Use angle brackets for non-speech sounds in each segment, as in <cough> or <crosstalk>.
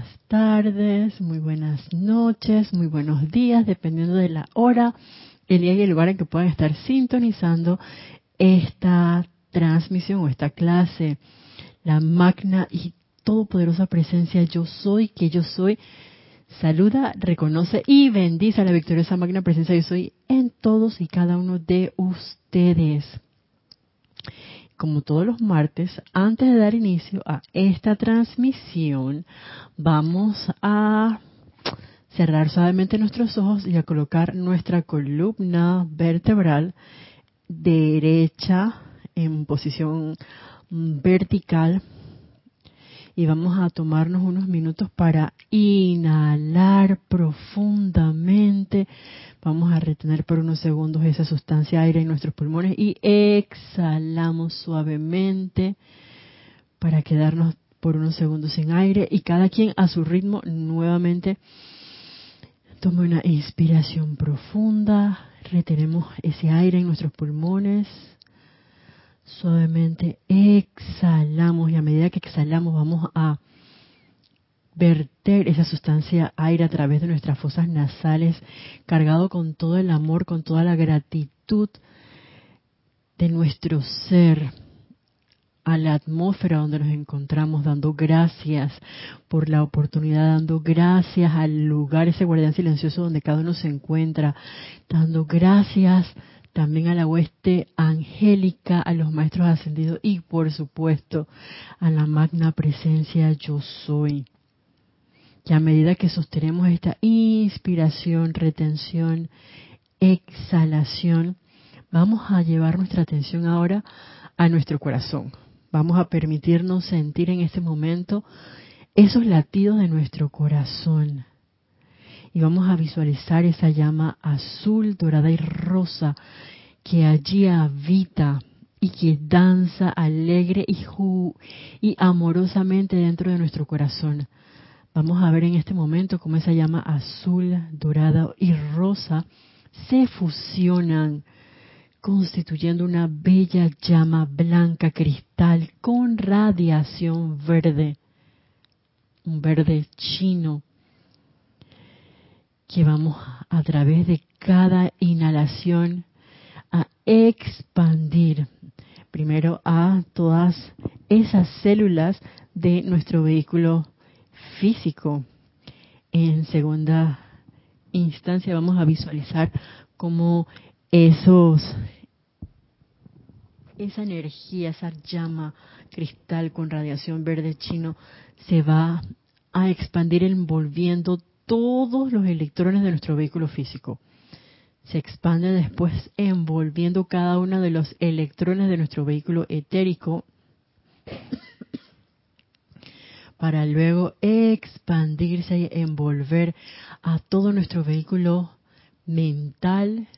buenas tardes, muy buenas noches, muy buenos días, dependiendo de la hora, el día y el lugar en que puedan estar sintonizando esta transmisión o esta clase. La magna y todopoderosa presencia yo soy, que yo soy, saluda, reconoce y bendice a la victoriosa magna presencia yo soy en todos y cada uno de ustedes como todos los martes, antes de dar inicio a esta transmisión, vamos a cerrar suavemente nuestros ojos y a colocar nuestra columna vertebral derecha en posición vertical y vamos a tomarnos unos minutos para inhalar profundamente. Vamos a retener por unos segundos esa sustancia aire en nuestros pulmones y exhalamos suavemente para quedarnos por unos segundos sin aire y cada quien a su ritmo nuevamente toma una inspiración profunda, retenemos ese aire en nuestros pulmones Suavemente exhalamos y a medida que exhalamos vamos a verter esa sustancia aire a través de nuestras fosas nasales, cargado con todo el amor, con toda la gratitud de nuestro ser a la atmósfera donde nos encontramos, dando gracias por la oportunidad, dando gracias al lugar, ese guardián silencioso donde cada uno se encuentra, dando gracias también a la hueste angélica, a los maestros ascendidos y por supuesto a la magna presencia yo soy. Y a medida que sostenemos esta inspiración, retención, exhalación, vamos a llevar nuestra atención ahora a nuestro corazón. Vamos a permitirnos sentir en este momento esos latidos de nuestro corazón y vamos a visualizar esa llama azul, dorada y rosa que allí habita y que danza alegre y, y amorosamente dentro de nuestro corazón. Vamos a ver en este momento cómo esa llama azul, dorada y rosa se fusionan constituyendo una bella llama blanca cristal con radiación verde, un verde chino que vamos a través de cada inhalación a expandir primero a todas esas células de nuestro vehículo físico. En segunda instancia vamos a visualizar cómo esos esa energía, esa llama cristal con radiación verde chino se va a expandir envolviendo todos los electrones de nuestro vehículo físico. Se expande después envolviendo cada uno de los electrones de nuestro vehículo etérico para luego expandirse y envolver a todo nuestro vehículo mental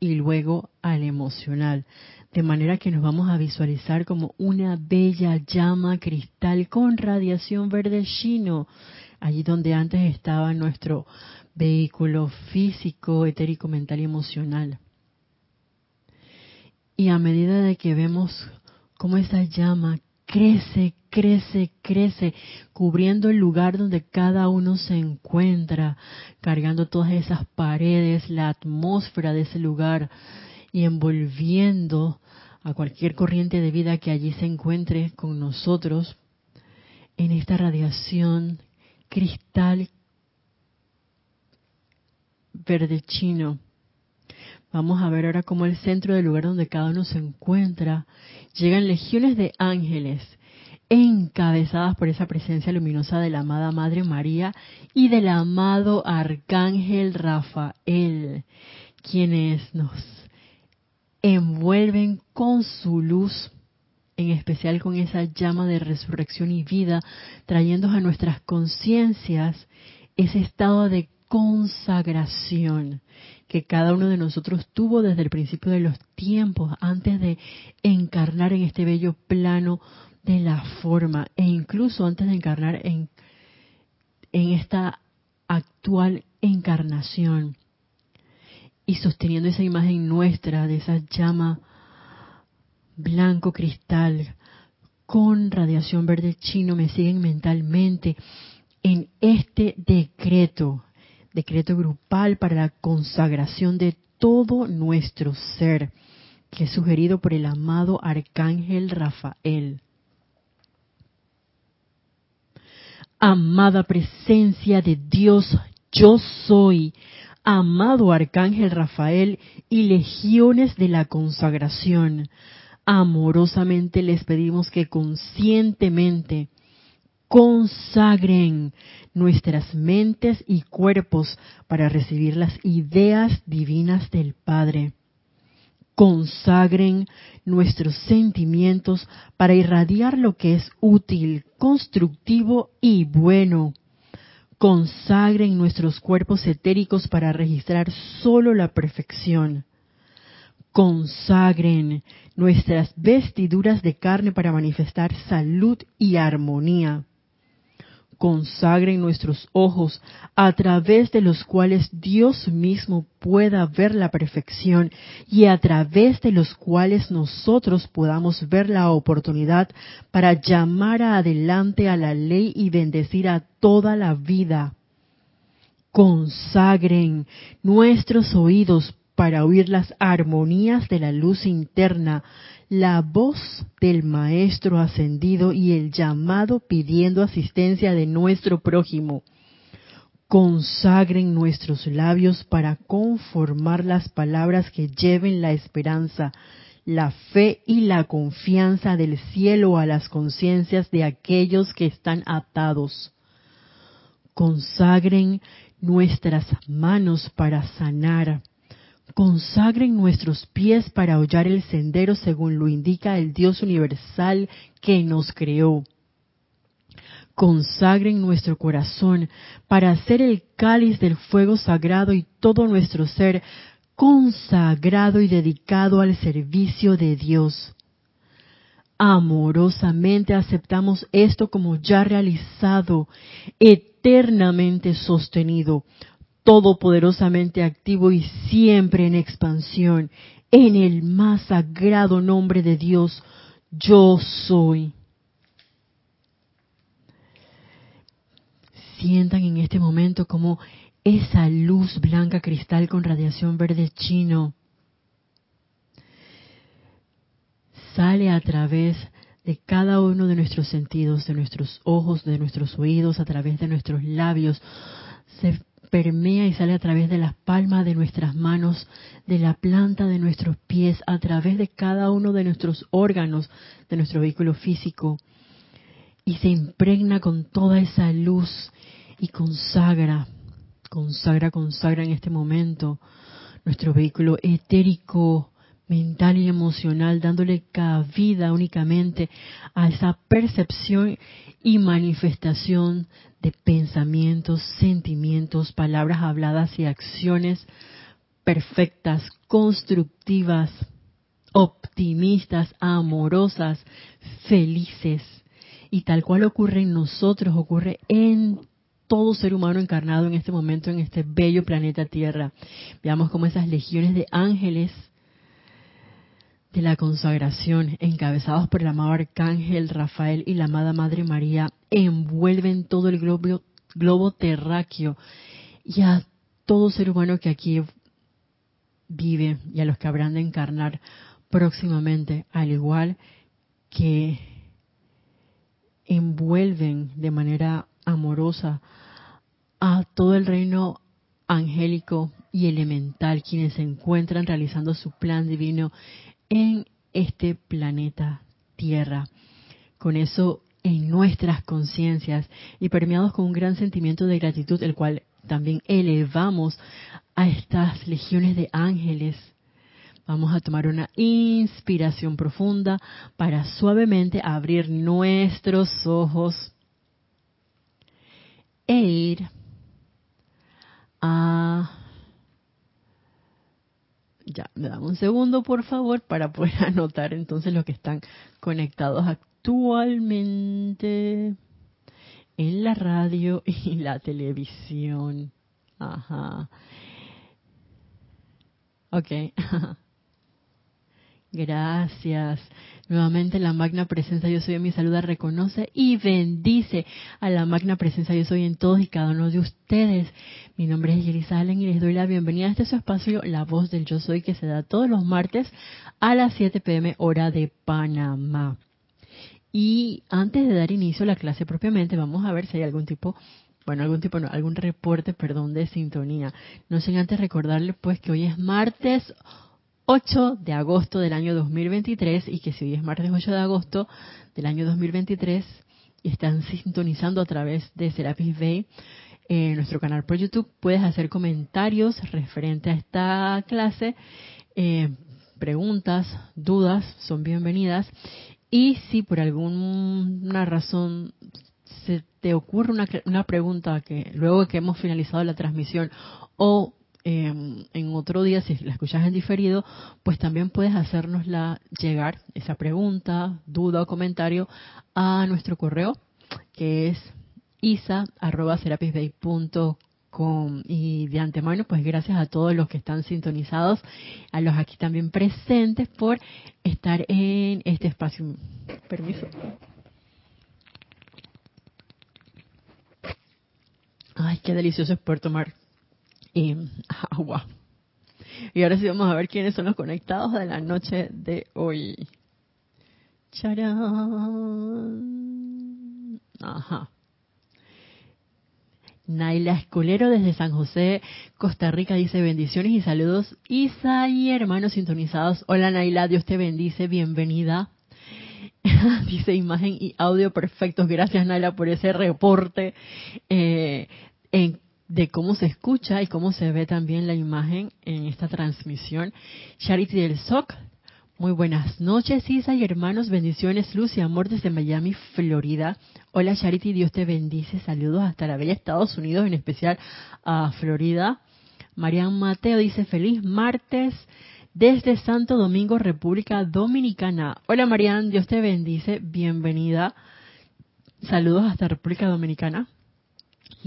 y luego al emocional. De manera que nos vamos a visualizar como una bella llama cristal con radiación verde chino allí donde antes estaba nuestro vehículo físico, etérico, mental y emocional. Y a medida de que vemos cómo esa llama crece, crece, crece, cubriendo el lugar donde cada uno se encuentra, cargando todas esas paredes, la atmósfera de ese lugar y envolviendo a cualquier corriente de vida que allí se encuentre con nosotros en esta radiación cristal verde chino. Vamos a ver ahora cómo el centro del lugar donde cada uno se encuentra llegan legiones de ángeles encabezadas por esa presencia luminosa de la amada Madre María y del amado Arcángel Rafael, quienes nos envuelven con su luz en especial con esa llama de resurrección y vida, trayendo a nuestras conciencias ese estado de consagración que cada uno de nosotros tuvo desde el principio de los tiempos, antes de encarnar en este bello plano de la forma, e incluso antes de encarnar en, en esta actual encarnación. Y sosteniendo esa imagen nuestra de esa llama blanco cristal con radiación verde chino me siguen mentalmente en este decreto, decreto grupal para la consagración de todo nuestro ser, que es sugerido por el amado Arcángel Rafael. Amada presencia de Dios, yo soy, amado Arcángel Rafael y legiones de la consagración. Amorosamente les pedimos que conscientemente consagren nuestras mentes y cuerpos para recibir las ideas divinas del Padre. Consagren nuestros sentimientos para irradiar lo que es útil, constructivo y bueno. Consagren nuestros cuerpos etéricos para registrar solo la perfección consagren nuestras vestiduras de carne para manifestar salud y armonía consagren nuestros ojos a través de los cuales Dios mismo pueda ver la perfección y a través de los cuales nosotros podamos ver la oportunidad para llamar adelante a la ley y bendecir a toda la vida. Consagren nuestros oídos para oír las armonías de la luz interna, la voz del Maestro ascendido y el llamado pidiendo asistencia de nuestro prójimo. Consagren nuestros labios para conformar las palabras que lleven la esperanza, la fe y la confianza del cielo a las conciencias de aquellos que están atados. Consagren nuestras manos para sanar, consagren nuestros pies para hollar el sendero según lo indica el Dios universal que nos creó. Consagren nuestro corazón para hacer el cáliz del fuego sagrado y todo nuestro ser consagrado y dedicado al servicio de Dios. Amorosamente aceptamos esto como ya realizado, eternamente sostenido, todopoderosamente activo y siempre en expansión, en el más sagrado nombre de Dios, yo soy. Sientan en este momento como esa luz blanca cristal con radiación verde chino sale a través de cada uno de nuestros sentidos, de nuestros ojos, de nuestros oídos, a través de nuestros labios, se permea y sale a través de las palmas de nuestras manos, de la planta de nuestros pies, a través de cada uno de nuestros órganos de nuestro vehículo físico y se impregna con toda esa luz y consagra, consagra, consagra en este momento nuestro vehículo etérico, mental y emocional, dándole cabida únicamente a esa percepción y manifestación de pensamientos, sentimientos, palabras habladas y acciones perfectas, constructivas, optimistas, amorosas, felices. Y tal cual ocurre en nosotros, ocurre en todo ser humano encarnado en este momento en este bello planeta Tierra. Veamos cómo esas legiones de ángeles de la consagración, encabezados por el amado Arcángel Rafael y la amada Madre María, envuelven todo el globo, globo terráqueo y a todo ser humano que aquí vive y a los que habrán de encarnar próximamente, al igual que envuelven de manera amorosa a todo el reino angélico y elemental, quienes se encuentran realizando su plan divino en este planeta Tierra. Con eso en nuestras conciencias y permeados con un gran sentimiento de gratitud, el cual también elevamos a estas legiones de ángeles. Vamos a tomar una inspiración profunda para suavemente abrir nuestros ojos e ir a ya, me dan un segundo, por favor, para poder <laughs> anotar entonces los que están conectados actualmente en la radio <laughs> y la televisión. Ajá. Ok. <laughs> Gracias. Nuevamente la magna presencia yo soy en mi saluda, reconoce y bendice a la magna presencia yo soy en todos y cada uno de ustedes. Mi nombre es Yelisa Allen y les doy la bienvenida a este su espacio, La Voz del Yo Soy, que se da todos los martes a las 7 pm hora de Panamá. Y antes de dar inicio a la clase propiamente, vamos a ver si hay algún tipo bueno, algún tipo, no, algún reporte, perdón, de sintonía. No sin antes recordarle pues que hoy es martes 8 de agosto del año 2023 y que si hoy es martes 8 de agosto del año 2023 y están sintonizando a través de Serapis Bay, en nuestro canal por YouTube, puedes hacer comentarios referente a esta clase, eh, preguntas, dudas, son bienvenidas. Y si por alguna razón se te ocurre una, una pregunta que luego que hemos finalizado la transmisión o Em, en otro día, si la escuchas en diferido, pues también puedes hacernosla llegar, esa pregunta, duda o comentario, a nuestro correo, que es isa.serapisbay.com. Y de antemano, pues gracias a todos los que están sintonizados, a los aquí también presentes por estar en este espacio. Permiso. Ay, qué delicioso es poder tomar y <laughs> agua. Y ahora sí vamos a ver quiénes son los conectados de la noche de hoy. Charán. Ajá. Naila Escolero desde San José, Costa Rica dice bendiciones y saludos. Isa y hermanos sintonizados. Hola Naila, Dios te bendice, bienvenida. <laughs> dice imagen y audio perfectos. Gracias Naila por ese reporte. Eh, en de cómo se escucha y cómo se ve también la imagen en esta transmisión. Charity del SOC, muy buenas noches, Isa y hermanos, bendiciones, luz y amor desde Miami, Florida. Hola Charity, Dios te bendice, saludos hasta la bella Estados Unidos, en especial a Florida. Marian Mateo dice, feliz martes desde Santo Domingo, República Dominicana. Hola Marian, Dios te bendice, bienvenida. Saludos hasta República Dominicana.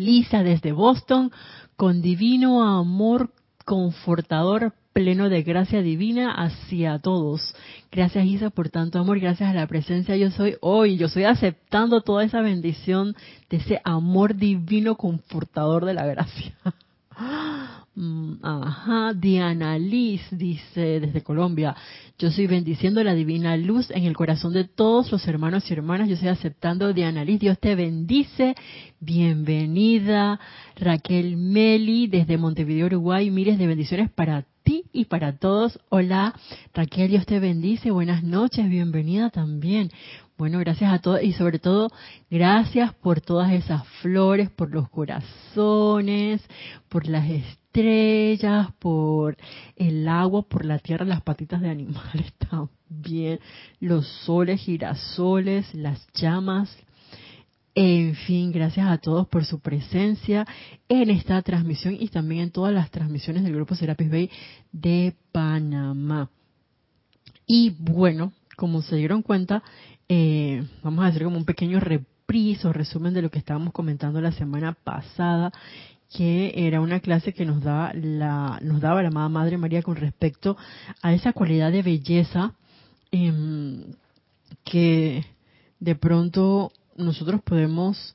Lisa desde Boston, con divino amor confortador, pleno de gracia divina hacia todos. Gracias Isa por tanto amor, gracias a la presencia yo soy hoy, yo estoy aceptando toda esa bendición de ese amor divino confortador de la gracia. <laughs> Mm, ajá, Diana Liz dice desde Colombia, yo estoy bendiciendo la divina luz en el corazón de todos los hermanos y hermanas, yo estoy aceptando Diana Liz, Dios te bendice, bienvenida Raquel Meli desde Montevideo, Uruguay, miles de bendiciones para ti y para todos. Hola Raquel, Dios te bendice, buenas noches, bienvenida también. Bueno, gracias a todos y sobre todo gracias por todas esas flores, por los corazones, por las estrellas, por el agua, por la tierra, las patitas de animales <laughs> también, los soles, girasoles, las llamas. En fin, gracias a todos por su presencia en esta transmisión y también en todas las transmisiones del Grupo Serapis Bay de Panamá. Y bueno, como se dieron cuenta, eh, vamos a hacer como un pequeño reprise o resumen de lo que estábamos comentando la semana pasada que era una clase que nos daba la, nos daba la amada Madre María con respecto a esa cualidad de belleza em, que de pronto nosotros podemos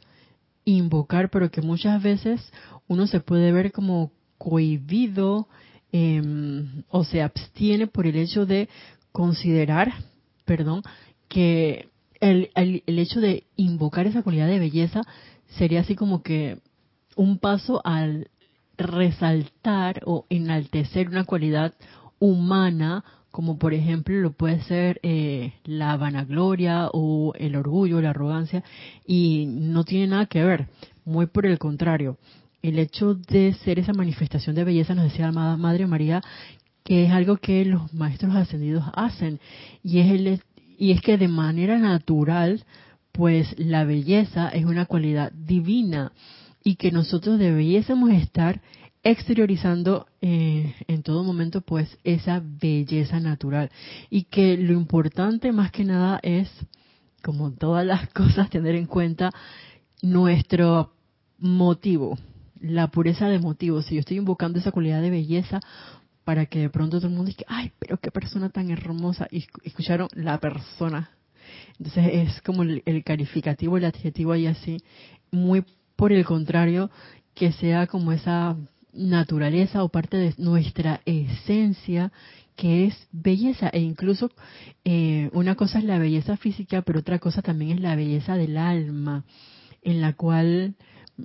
invocar, pero que muchas veces uno se puede ver como cohibido em, o se abstiene por el hecho de considerar, perdón, que el, el hecho de invocar esa cualidad de belleza sería así como que un paso al resaltar o enaltecer una cualidad humana, como por ejemplo lo puede ser eh, la vanagloria o el orgullo, la arrogancia, y no tiene nada que ver, muy por el contrario. El hecho de ser esa manifestación de belleza, nos decía la Madre María, que es algo que los maestros ascendidos hacen, y es, el, y es que de manera natural, pues la belleza es una cualidad divina y que nosotros debiésemos estar exteriorizando eh, en todo momento pues esa belleza natural y que lo importante más que nada es como todas las <laughs> cosas tener en cuenta nuestro motivo la pureza de motivo si yo estoy invocando esa cualidad de belleza para que de pronto todo el mundo diga, ay, pero qué persona tan hermosa, y escucharon la persona. Entonces es como el, calificativo, el adjetivo ahí así, muy por el contrario, que sea como esa naturaleza o parte de nuestra esencia que es belleza. E incluso eh, una cosa es la belleza física pero otra cosa también es la belleza del alma en la cual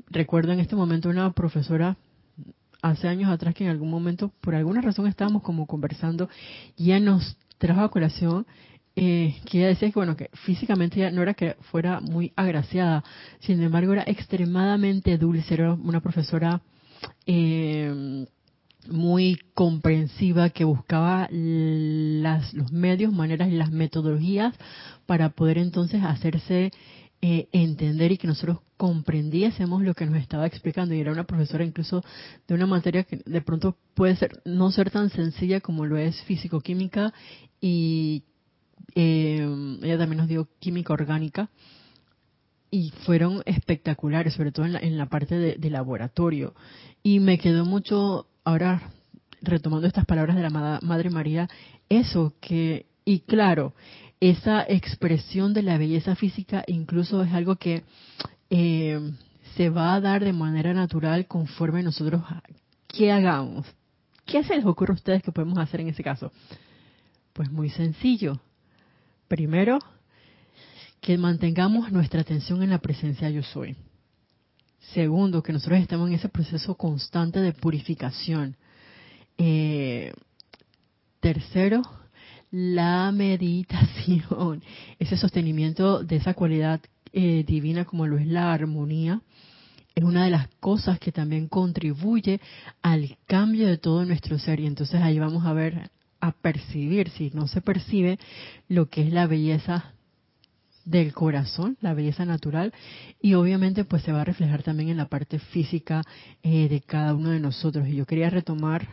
recuerdo en este momento una profesora hace años atrás que en algún momento, por alguna razón, estábamos como conversando y nos trajo a colación eh, que ella que, bueno, que físicamente ella no era que fuera muy agraciada, sin embargo era extremadamente dulce, era una profesora eh, muy comprensiva que buscaba las, los medios, maneras y las metodologías para poder entonces hacerse eh, entender y que nosotros comprendiésemos lo que nos estaba explicando. Y era una profesora incluso de una materia que de pronto puede ser no ser tan sencilla como lo es físico-química y eh, ella también nos dio química orgánica y fueron espectaculares, sobre todo en la, en la parte de, laboratorio. Y me quedó mucho, ahora retomando estas palabras de la Madre María, eso que, y claro, esa expresión de la belleza física incluso es algo que eh, se va a dar de manera natural conforme nosotros ¿qué hagamos. ¿Qué se les ocurre a ustedes que podemos hacer en ese caso? Pues muy sencillo. Primero, que mantengamos nuestra atención en la presencia yo soy. Segundo, que nosotros estemos en ese proceso constante de purificación. Eh, tercero, la meditación, <laughs> ese sostenimiento de esa cualidad eh, divina como lo es la armonía, es una de las cosas que también contribuye al cambio de todo nuestro ser. Y entonces ahí vamos a ver, a percibir, si no se percibe, lo que es la belleza del corazón, la belleza natural, y obviamente pues se va a reflejar también en la parte física eh, de cada uno de nosotros. Y yo quería retomar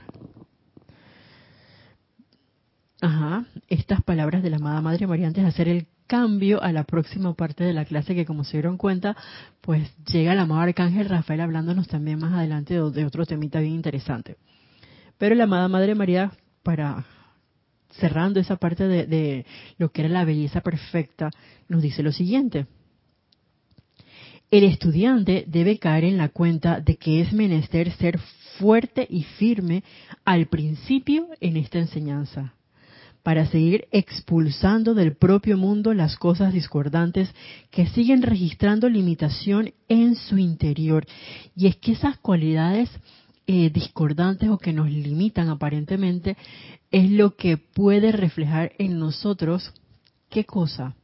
Ajá, estas palabras de la amada Madre María antes de hacer el cambio a la próxima parte de la clase que como se dieron cuenta, pues llega el amado Arcángel Rafael hablándonos también más adelante de, otro temita bien interesante. Pero la amada Madre María, para cerrando esa parte de, lo que era la belleza perfecta, nos dice lo siguiente. El estudiante debe caer en la cuenta de que es menester ser fuerte y firme al principio en esta enseñanza para seguir expulsando del propio mundo las cosas discordantes que siguen registrando limitación en su interior. Y es que esas cualidades eh, discordantes o que nos limitan aparentemente es lo que puede reflejar en nosotros, ¿qué cosa?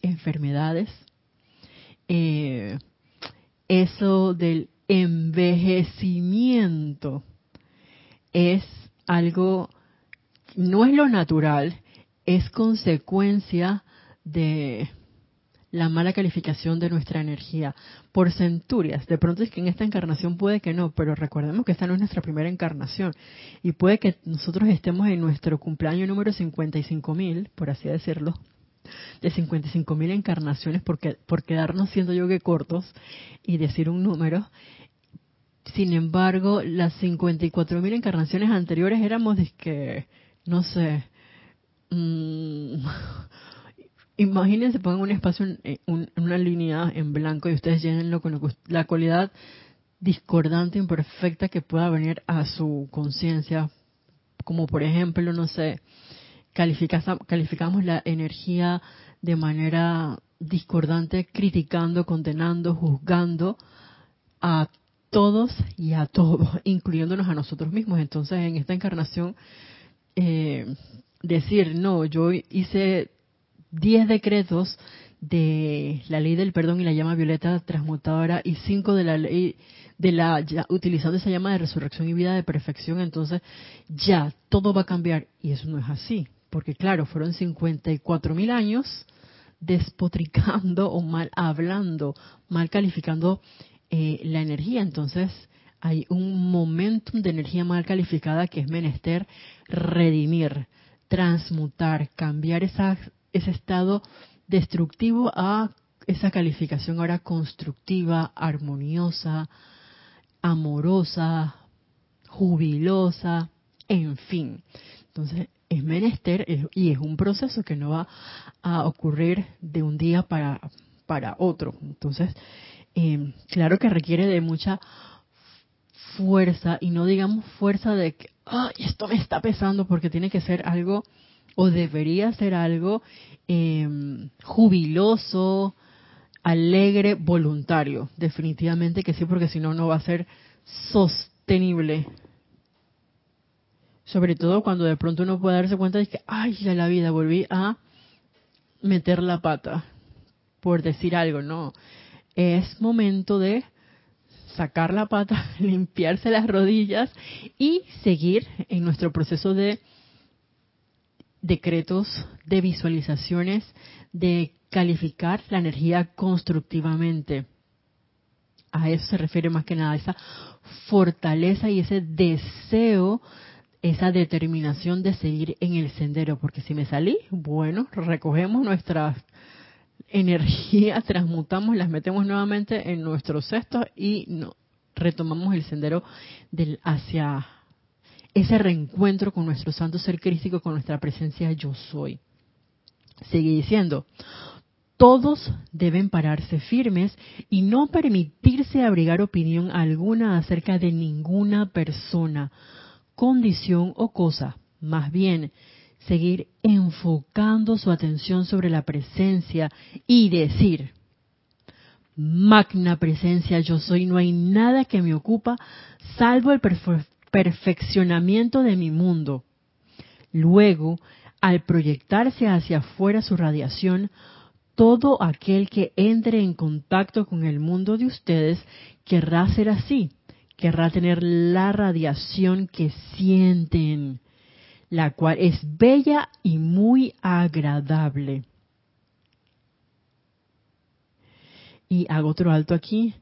Enfermedades, eh, eso del envejecimiento es algo no es lo natural, es consecuencia de la mala calificación de nuestra energía por centurias. De pronto es que en esta encarnación puede que no, pero recordemos que esta no es nuestra primera encarnación y puede que nosotros estemos en nuestro cumpleaños número 55.000, por así decirlo, de 55.000 encarnaciones porque, por quedarnos siendo yo que cortos y decir un número. Sin embargo, las 54.000 encarnaciones anteriores éramos de que no sé, mm, imagínense, pongan un espacio, en, una línea en blanco y ustedes llenenlo con la cualidad discordante, imperfecta que pueda venir a su conciencia, como por ejemplo, no sé, calificamos la energía de manera discordante, criticando, condenando, juzgando a todos y a todos, <laughs> incluyéndonos a nosotros mismos. Entonces, en esta encarnación eh, decir, no, yo hice 10 decretos de la ley del perdón y la llama violeta transmutadora y 5 de la ley de la utilizando esa llama de resurrección y vida de perfección, entonces ya todo va a cambiar. Y eso no es así, porque claro, fueron 54 mil años despotricando o mal hablando, mal calificando eh, la energía, entonces hay un momentum de energía mal calificada que es menester redimir, transmutar, cambiar esa, ese estado destructivo a esa calificación ahora constructiva, armoniosa, amorosa, jubilosa, en fin. Entonces, es menester y es un proceso que no va a ocurrir de un día para, para otro. Entonces, eh, claro que requiere de mucha fuerza y no digamos fuerza de que, ay, esto me está pesando porque tiene que ser algo o debería ser algo eh, jubiloso, alegre, voluntario. Definitivamente que sí, porque si no, no va a ser sostenible. Sobre todo cuando de pronto uno puede darse cuenta de que, ay, ya la vida, volví a meter la pata, por decir algo, no. Es momento de sacar la pata, <laughs> limpiarse las rodillas y seguir en nuestro proceso de decretos, de visualizaciones, de calificar la energía constructivamente. A eso se refiere más que nada, esa fortaleza y ese deseo, esa determinación de seguir en el sendero. Porque si me salí, bueno, recogemos nuestra energía, <laughs> transmutamos, las metemos nuevamente en nuestro cesto y retomamos el sendero del hacia ese reencuentro con nuestro santo ser crístico, con nuestra presencia yo soy. Sigue diciendo, todos deben pararse firmes y no permitirse abrigar opinión alguna acerca de ninguna persona, condición o cosa. Más bien, seguir enfocando su atención sobre la presencia y decir, magna presencia yo soy, no hay nada que me ocupa salvo el perfeccionamiento de mi mundo. Luego, al proyectarse hacia afuera su radiación, todo aquel que entre en contacto con el mundo de ustedes querrá ser así, querrá tener la radiación que sienten, la cual es bella y muy agradable. Y hago otro alto aquí,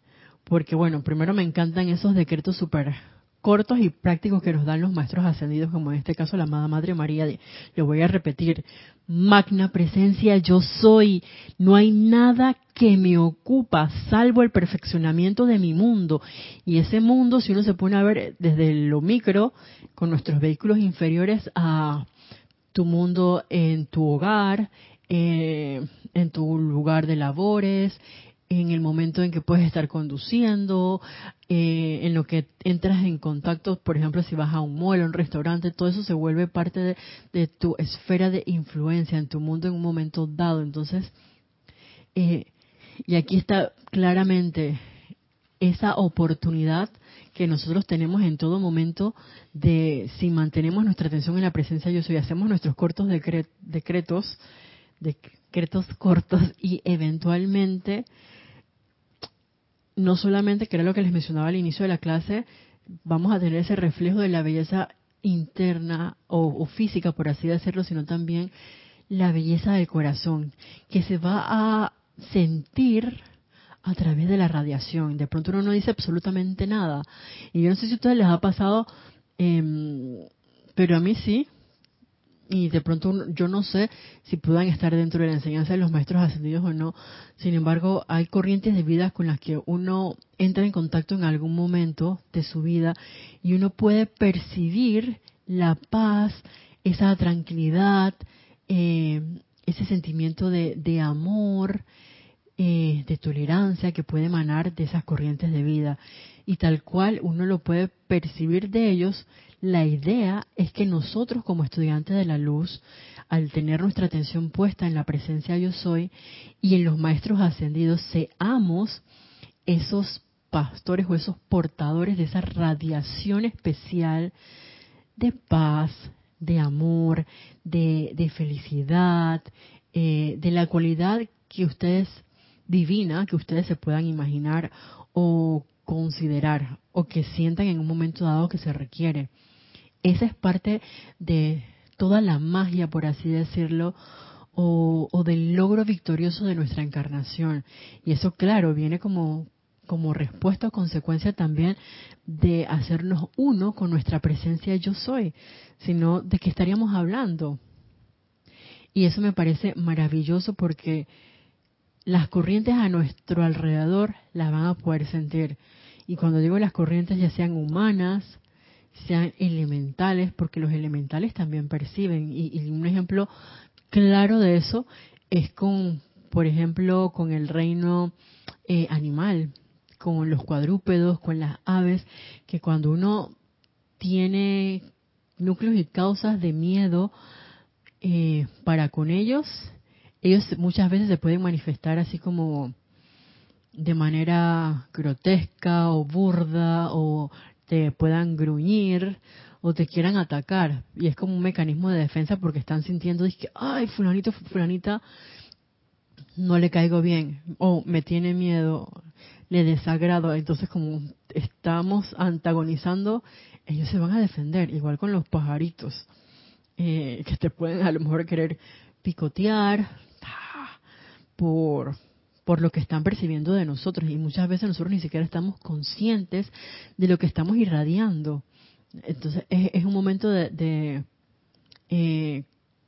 porque bueno, primero me encantan esos decretos súper cortos y prácticos que nos dan los maestros ascendidos, como en este caso la amada Madre María. Le voy a repetir, magna presencia yo soy, no hay nada que me ocupa salvo el perfeccionamiento de mi mundo. Y ese mundo, si uno se pone a ver desde lo micro, con nuestros vehículos inferiores a tu mundo en tu hogar, eh, en tu lugar de labores, en el momento en que puedes estar conduciendo, eh, en lo que entras en contacto, por ejemplo, si vas a un mall, a un restaurante, todo eso se vuelve parte de, tu esfera de influencia en tu mundo en un momento dado. Entonces, eh, y aquí está claramente esa oportunidad que nosotros tenemos en todo momento de, si mantenemos nuestra atención en la presencia de Dios y hacemos nuestros cortos decretos, decretos cortos y eventualmente no solamente, que era lo que les mencionaba al inicio de la clase, vamos a tener ese reflejo de la belleza interna o, física, por así decirlo, sino también la belleza del corazón, que se va a sentir a través de la radiación. De pronto uno no dice absolutamente nada. Y yo no sé si a ustedes les ha pasado, em, pero a mí sí, y de pronto yo no sé si puedan estar dentro de la enseñanza de los maestros ascendidos o no. Sin embargo, hay corrientes de vida con las que uno entra en contacto en algún momento de su vida y uno puede percibir la paz, esa tranquilidad, eh, ese sentimiento de, de amor, eh, de tolerancia que puede emanar de esas corrientes de vida. Y tal cual uno lo puede percibir de ellos, la idea es que nosotros como estudiantes de la luz, al tener nuestra atención puesta en la presencia yo soy y en los maestros ascendidos, seamos esos pastores o esos portadores de esa radiación especial de paz, de amor, de, felicidad, eh, de la cualidad que ustedes divina, que ustedes se puedan imaginar o considerar o que sientan en un momento dado que se requiere. Esa es parte de toda la magia, por así decirlo, o, del logro victorioso de nuestra encarnación. Y eso, claro, viene como, como respuesta o consecuencia también de hacernos uno con nuestra presencia yo soy, sino de qué estaríamos hablando. Y eso me parece maravilloso porque las corrientes a nuestro alrededor las van a poder sentir. Y cuando digo las corrientes, ya sean humanas, sean elementales, porque los elementales también perciben. Y, un ejemplo claro de eso es con, por ejemplo, con el reino eh, animal, con los cuadrúpedos, con las aves, que cuando uno tiene núcleos y causas de miedo eh, para con ellos, ellos muchas veces se pueden manifestar así como de manera grotesca o burda o te puedan gruñir o te quieran atacar. Y es como un mecanismo de defensa porque están sintiendo que, ay, fulanito, fulanita, no le caigo bien o me tiene miedo, le desagrado. Entonces como estamos antagonizando, ellos se van a defender, igual con los pajaritos, eh, que te pueden a lo mejor querer picotear por por lo que están percibiendo de nosotros y muchas veces nosotros ni siquiera estamos conscientes de lo que estamos irradiando. Entonces es, un momento de, eh,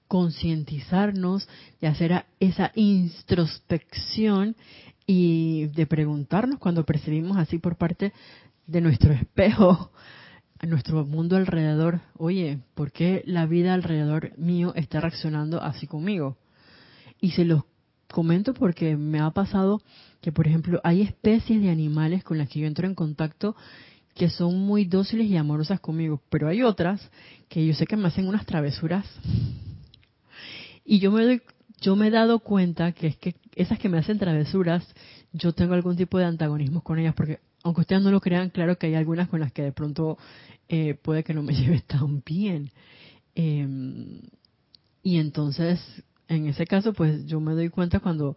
concientizarnos, de hacer esa introspección y de preguntarnos cuando percibimos así por parte de nuestro espejo, a nuestro mundo alrededor, oye, ¿por qué la vida alrededor mío está reaccionando así conmigo? Y se los comento porque me ha pasado que, por ejemplo, hay especies de animales con las que yo entro en contacto que son muy dóciles y amorosas conmigo, pero hay otras que yo sé que me hacen unas travesuras y yo me doy, yo me he dado cuenta que es que esas que me hacen travesuras, yo tengo algún tipo de antagonismo con ellas, porque aunque ustedes no lo crean, claro que hay algunas con las que de pronto eh, puede que no me <laughs> lleve tan bien. Em, y entonces en ese caso, pues yo me doy cuenta cuando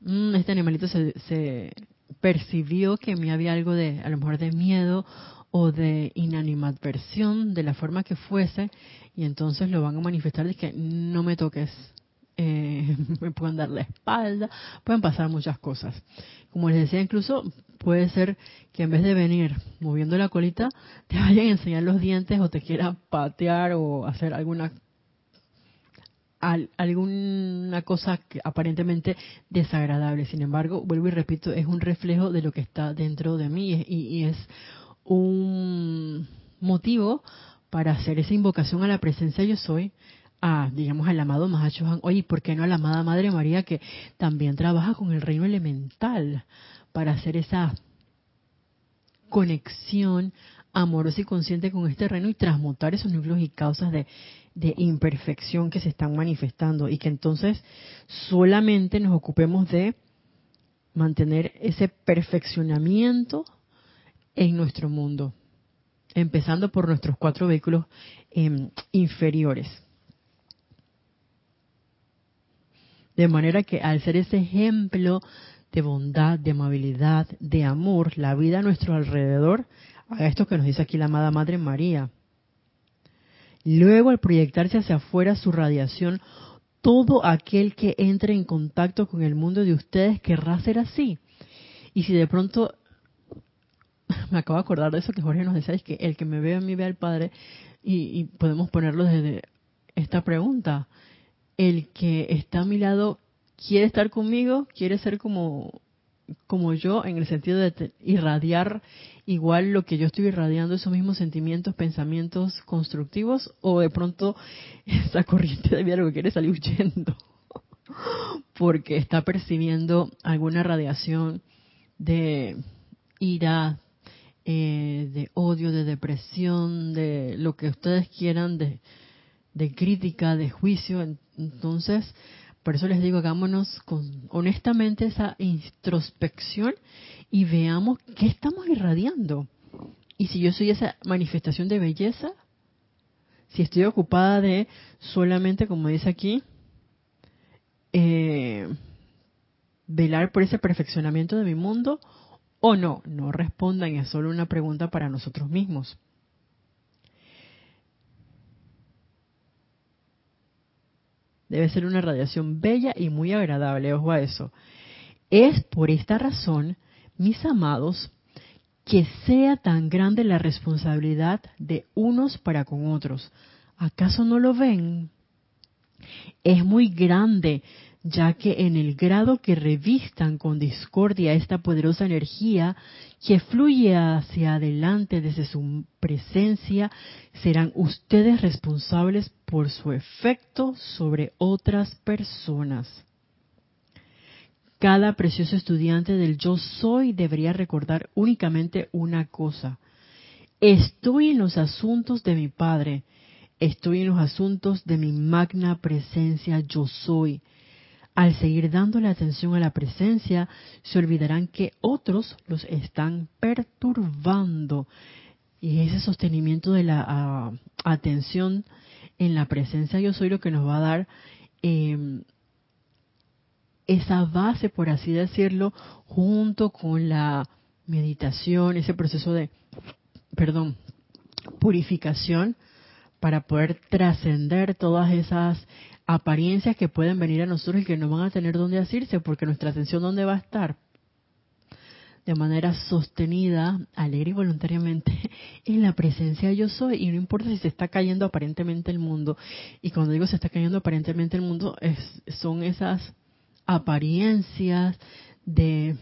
mm, este animalito se, percibió que me había algo de, a lo mejor de miedo o de inanimadversión, de la forma que fuese, y entonces lo van a manifestar de que no me toques, eh, <laughs> me pueden dar la espalda, pueden pasar muchas cosas. Como les decía, incluso puede ser que en vez de venir moviendo la colita, te <laughs> vayan a enseñar los dientes o te quieran patear o hacer alguna alguna cosa aparentemente desagradable. Sin embargo, vuelvo y repito, es un reflejo de lo que está dentro de mí y, es un motivo para hacer esa invocación a la presencia yo soy, a, digamos, al amado Mahachohan. Oye, ¿por qué no a la amada Madre María que también trabaja con el reino elemental para hacer esa conexión amorosa y consciente con este reino y transmutar esos núcleos y causas de de imperfección que se están manifestando y que entonces solamente nos ocupemos de mantener ese perfeccionamiento en nuestro mundo, empezando por nuestros cuatro vehículos em, inferiores. De manera que al ser ese ejemplo de bondad, de amabilidad, de amor, la vida a nuestro alrededor, haga esto que nos dice aquí la amada Madre María, Luego, al proyectarse hacia afuera su radiación, todo aquel que entre en contacto con el mundo de ustedes querrá ser así. Y si de pronto, <laughs> me acabo de acordar de eso que Jorge nos decía, es que el que me ve a mí ve al Padre, y, y podemos ponerlo desde esta pregunta. El que está a mi lado quiere estar conmigo, quiere ser como como yo en el sentido de irradiar igual lo que yo estoy irradiando, esos mismos sentimientos, pensamientos constructivos, o de pronto <laughs> esa corriente de vida lo que quiere salir huyendo, <laughs> porque está percibiendo alguna radiación de ira, eh, de odio, de depresión, de lo que ustedes quieran, de, de crítica, de juicio. Entonces, por eso les digo, hagámonos con, honestamente esa introspección y veamos qué estamos irradiando. Y si yo soy esa manifestación de belleza, si estoy ocupada de solamente, como dice aquí, eh, velar por ese perfeccionamiento de mi mundo o no, no respondan, es solo una pregunta para nosotros mismos. Debe ser una radiación bella y muy agradable, ojo a eso. Es por esta razón, mis amados, que sea tan grande la responsabilidad de unos para con otros. ¿Acaso no lo ven? Es muy grande ya que en el grado que revistan con discordia esta poderosa energía que fluye hacia adelante desde su presencia, serán ustedes responsables por su efecto sobre otras personas. Cada precioso estudiante del yo soy debería recordar únicamente una cosa. Estoy en los asuntos de mi Padre, estoy en los asuntos de mi magna presencia yo soy al seguir dándole atención a la presencia, se olvidarán que otros los están perturbando. Y ese sostenimiento de la ah, atención en la presencia yo soy lo que nos va a dar em, esa base, por así decirlo, junto con la meditación, ese proceso de, perdón, purificación para poder trascender todas esas apariencias que pueden venir a nosotros y que no van a tener dónde asirse, porque nuestra atención dónde va a estar de manera sostenida, alegre y voluntariamente <laughs> en la presencia yo soy. Y no importa si se está cayendo aparentemente el mundo. Y cuando digo se está cayendo aparentemente el mundo son esas apariencias de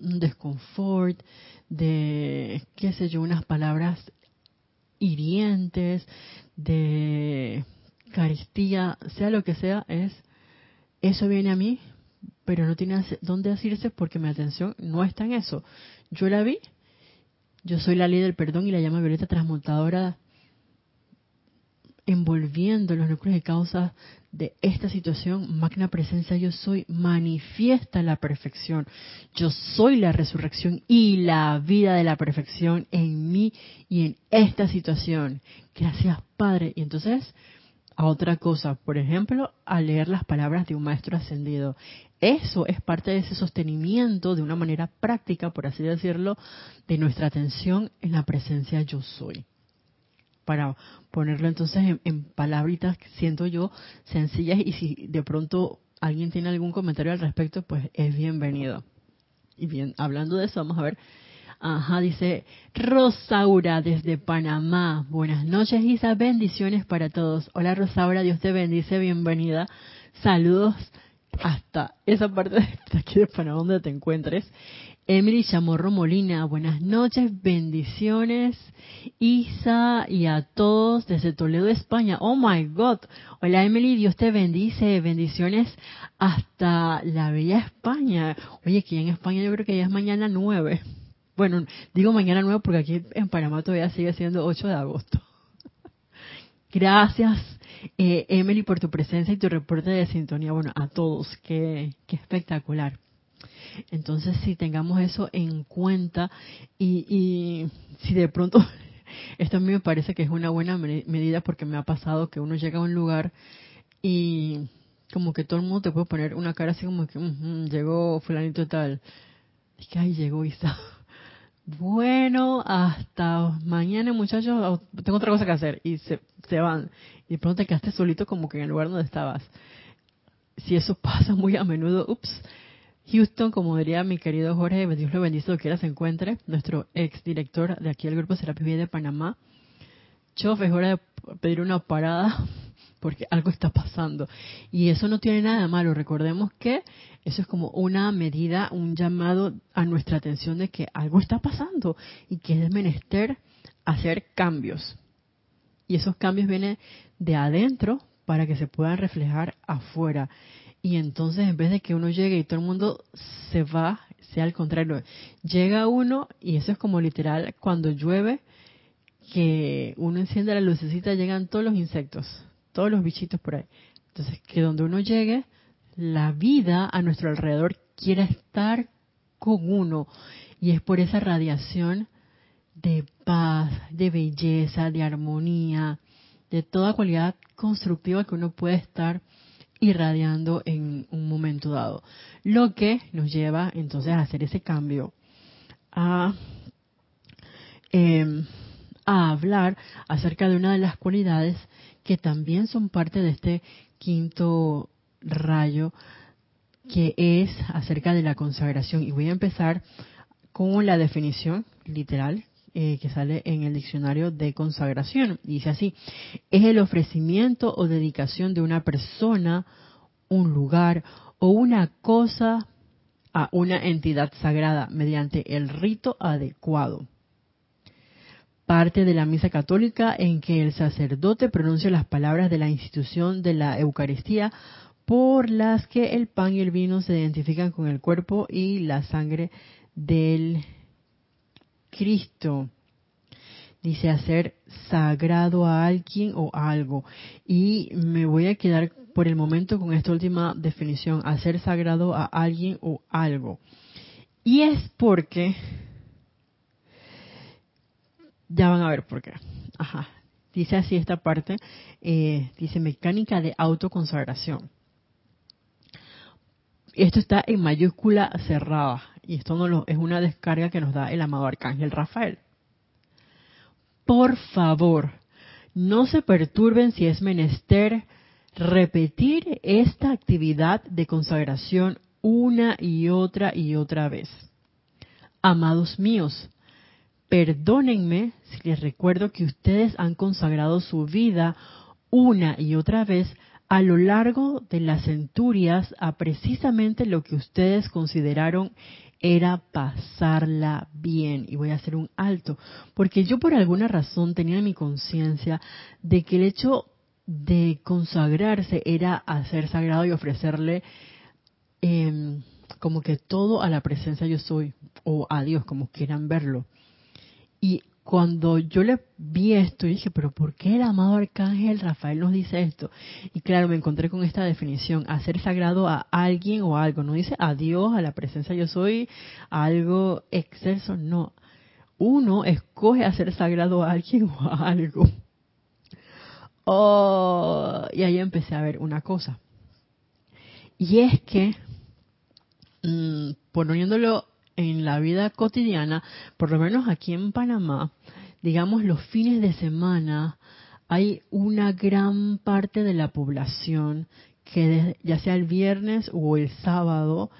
un desconfort, de qué sé yo, unas palabras hirientes, de caristía, sea lo que sea, es eso viene a mí, pero no tiene dónde asirse porque mi atención no está en eso. Yo la vi, yo soy la ley del perdón y la llama violeta transmutadora envolviendo los núcleos de causa de esta situación, magna presencia yo soy, manifiesta la perfección. Yo soy la resurrección y la vida de la perfección en mí y en esta situación. Gracias, Padre. Y entonces, a otra cosa, por ejemplo, a leer las palabras de un maestro ascendido. Eso es parte de ese sostenimiento de una manera práctica, por así decirlo, de nuestra atención en la presencia yo soy para ponerlo entonces en, palabritas, siento yo, sencillas y si de pronto alguien tiene algún comentario al respecto, pues es bienvenido. Y bien, hablando de eso, vamos a ver. Ajá, dice Rosaura desde Panamá. Buenas noches, Isa. Bendiciones para todos. Hola, Rosaura. Dios te bendice. Bienvenida. Saludos hasta esa parte de aquí de Panamá donde te encuentres. Emily Chamorro Molina, buenas noches, bendiciones. Isa y a todos desde Toledo, España. Oh my God. Hola Emily, Dios te bendice. Bendiciones hasta la bella España. Oye, aquí en España yo creo que ya es mañana 9. Bueno, digo mañana 9 porque aquí en Panamá todavía sigue siendo 8 de agosto. Gracias, eh, Emily, por tu presencia y tu reporte de sintonía. Bueno, a todos, qué, qué espectacular. Entonces, si tengamos eso en cuenta y, y si de pronto, <laughs> esto a mí me parece que es una buena medida porque me ha pasado que uno llega a un lugar y como que todo el mundo te puede poner una cara así como que llegó fulanito tal. Y que ay, llegó Isa. <laughs> Bueno, hasta mañana muchachos, tengo otra cosa que hacer. Y se, se van. Y de pronto te quedaste solito como que en el lugar donde estabas. Si eso <laughs> pasa muy a menudo, ups, Houston, como diría mi querido Jorge, Dios lo bendice donde quiera se encuentre, nuestro ex director de aquí del Grupo Serapis de Panamá. Chof, es hora de pedir una parada <laughs> porque algo está pasando. Y eso no tiene nada de malo. Recordemos que eso es como una medida, un llamado a nuestra atención de que algo está pasando y que es menester hacer cambios. Y esos cambios vienen de adentro para que se puedan reflejar afuera. Y entonces en vez de que uno llegue y todo el mundo se va, sea al contrario, llega uno y eso es como literal cuando llueve, que uno enciende la lucecita, llegan todos los insectos, todos los bichitos por ahí. Entonces, que donde uno llegue, la vida a nuestro alrededor quiere estar con uno. Y es por esa radiación de paz, de belleza, de armonía, de toda cualidad constructiva que uno puede estar irradiando en un momento dado. Lo que nos lleva entonces a hacer ese cambio, a, em, a hablar acerca de una de las cualidades que también son parte de este quinto rayo, que es acerca de la consagración. Y voy a empezar con la definición literal, eh, que sale en el diccionario de consagración. Dice así, es el ofrecimiento o dedicación de una persona, un lugar o una cosa a una entidad sagrada mediante el rito adecuado. Parte de la misa católica en que el sacerdote pronuncia las palabras de la institución de la Eucaristía por las que el pan y el vino se identifican con el cuerpo y la sangre del Cristo. Dice hacer sagrado a alguien o algo. Y me voy a quedar por el momento con esta última definición, hacer sagrado a alguien o algo. Y es porque, ya van a ver por qué. Ajá. Dice así esta parte, eh, dice mecánica de autoconsagración. Esto está en mayúscula cerrada y esto no lo, es una descarga que nos da el amado arcángel Rafael. Por favor, no se perturben si es menester repetir esta actividad de consagración una y otra y otra vez. Amados míos, perdónenme si les recuerdo que ustedes han consagrado su vida una y otra vez a lo largo de las centurias a precisamente lo que ustedes consideraron era pasarla bien. Y voy a hacer un alto, porque yo por alguna razón tenía en mi conciencia de que el hecho de consagrarse era hacer sagrado y ofrecerle em, como que todo a la presencia yo soy, o a Dios, como quieran verlo. Y cuando yo le vi esto, dije, pero ¿por qué el amado arcángel Rafael nos dice esto? Y claro, me encontré con esta definición, hacer sagrado a alguien o algo. No dice a Dios, a la presencia yo soy, algo exceso, no. Uno escoge hacer sagrado a alguien <laughs> o a algo. Oh, y ahí empecé a ver una cosa. Y es que, mmm, poniéndolo en la vida cotidiana, por lo menos aquí en Panamá, digamos los fines de semana, hay una gran parte de la población que ya sea el viernes o el sábado,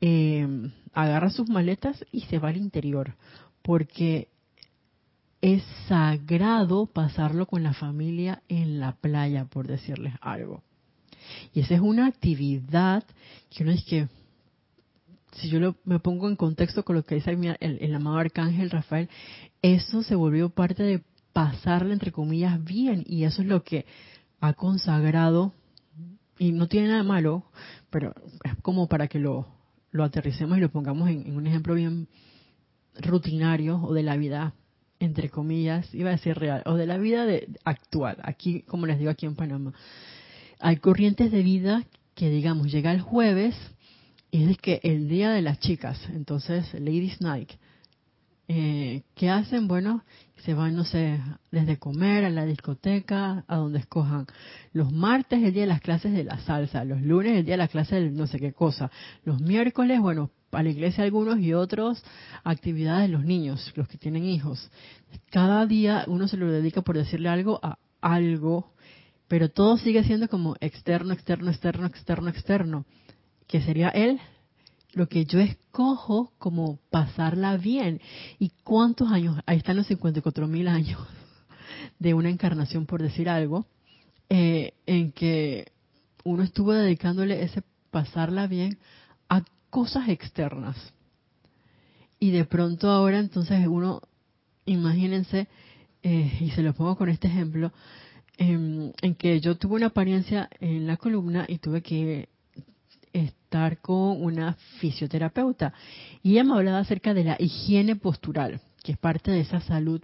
eh, agarra sus maletas y se va al interior, porque es sagrado pasarlo con la familia en la playa, por decirles algo. Y esa es una actividad que uno es que, si yo me pongo en contexto con lo que dice el, amado arcángel Rafael, eso se volvió parte de pasarle entre comillas bien y eso es lo que ha consagrado y no tiene nada malo, pero es como para que lo, lo aterricemos y lo pongamos en, un ejemplo bien rutinario o de la vida entre comillas, iba a decir real, o de la vida de, actual, aquí, como les digo aquí en Panamá. Hay corrientes de vida que, digamos, llega el jueves y es que el día de las chicas, entonces Ladies Night, eh, ¿qué hacen? Bueno, se van, no sé, desde comer a la discoteca, a donde escojan. Los martes el día de las clases de la salsa, los lunes el día de la clase de no sé qué cosa, los miércoles, bueno, a la iglesia algunos y otros actividades de los niños, los que tienen hijos. Cada día uno se lo dedica por decirle algo a algo, pero todo sigue siendo como externo, externo, externo, externo, externo, que sería él lo que yo escojo como pasarla bien. ¿Y cuántos años? Ahí están los 54 mil años <laughs> de una encarnación, por decir algo, eh, en que uno estuvo dedicándole ese pasarla bien a cosas externas. Y de pronto ahora entonces uno, imagínense, eh, y se lo pongo con este ejemplo, en, en, que yo tuve una apariencia en la columna y tuve que estar con una fisioterapeuta. Y ella me hablaba acerca de la higiene postural, que es parte de esa salud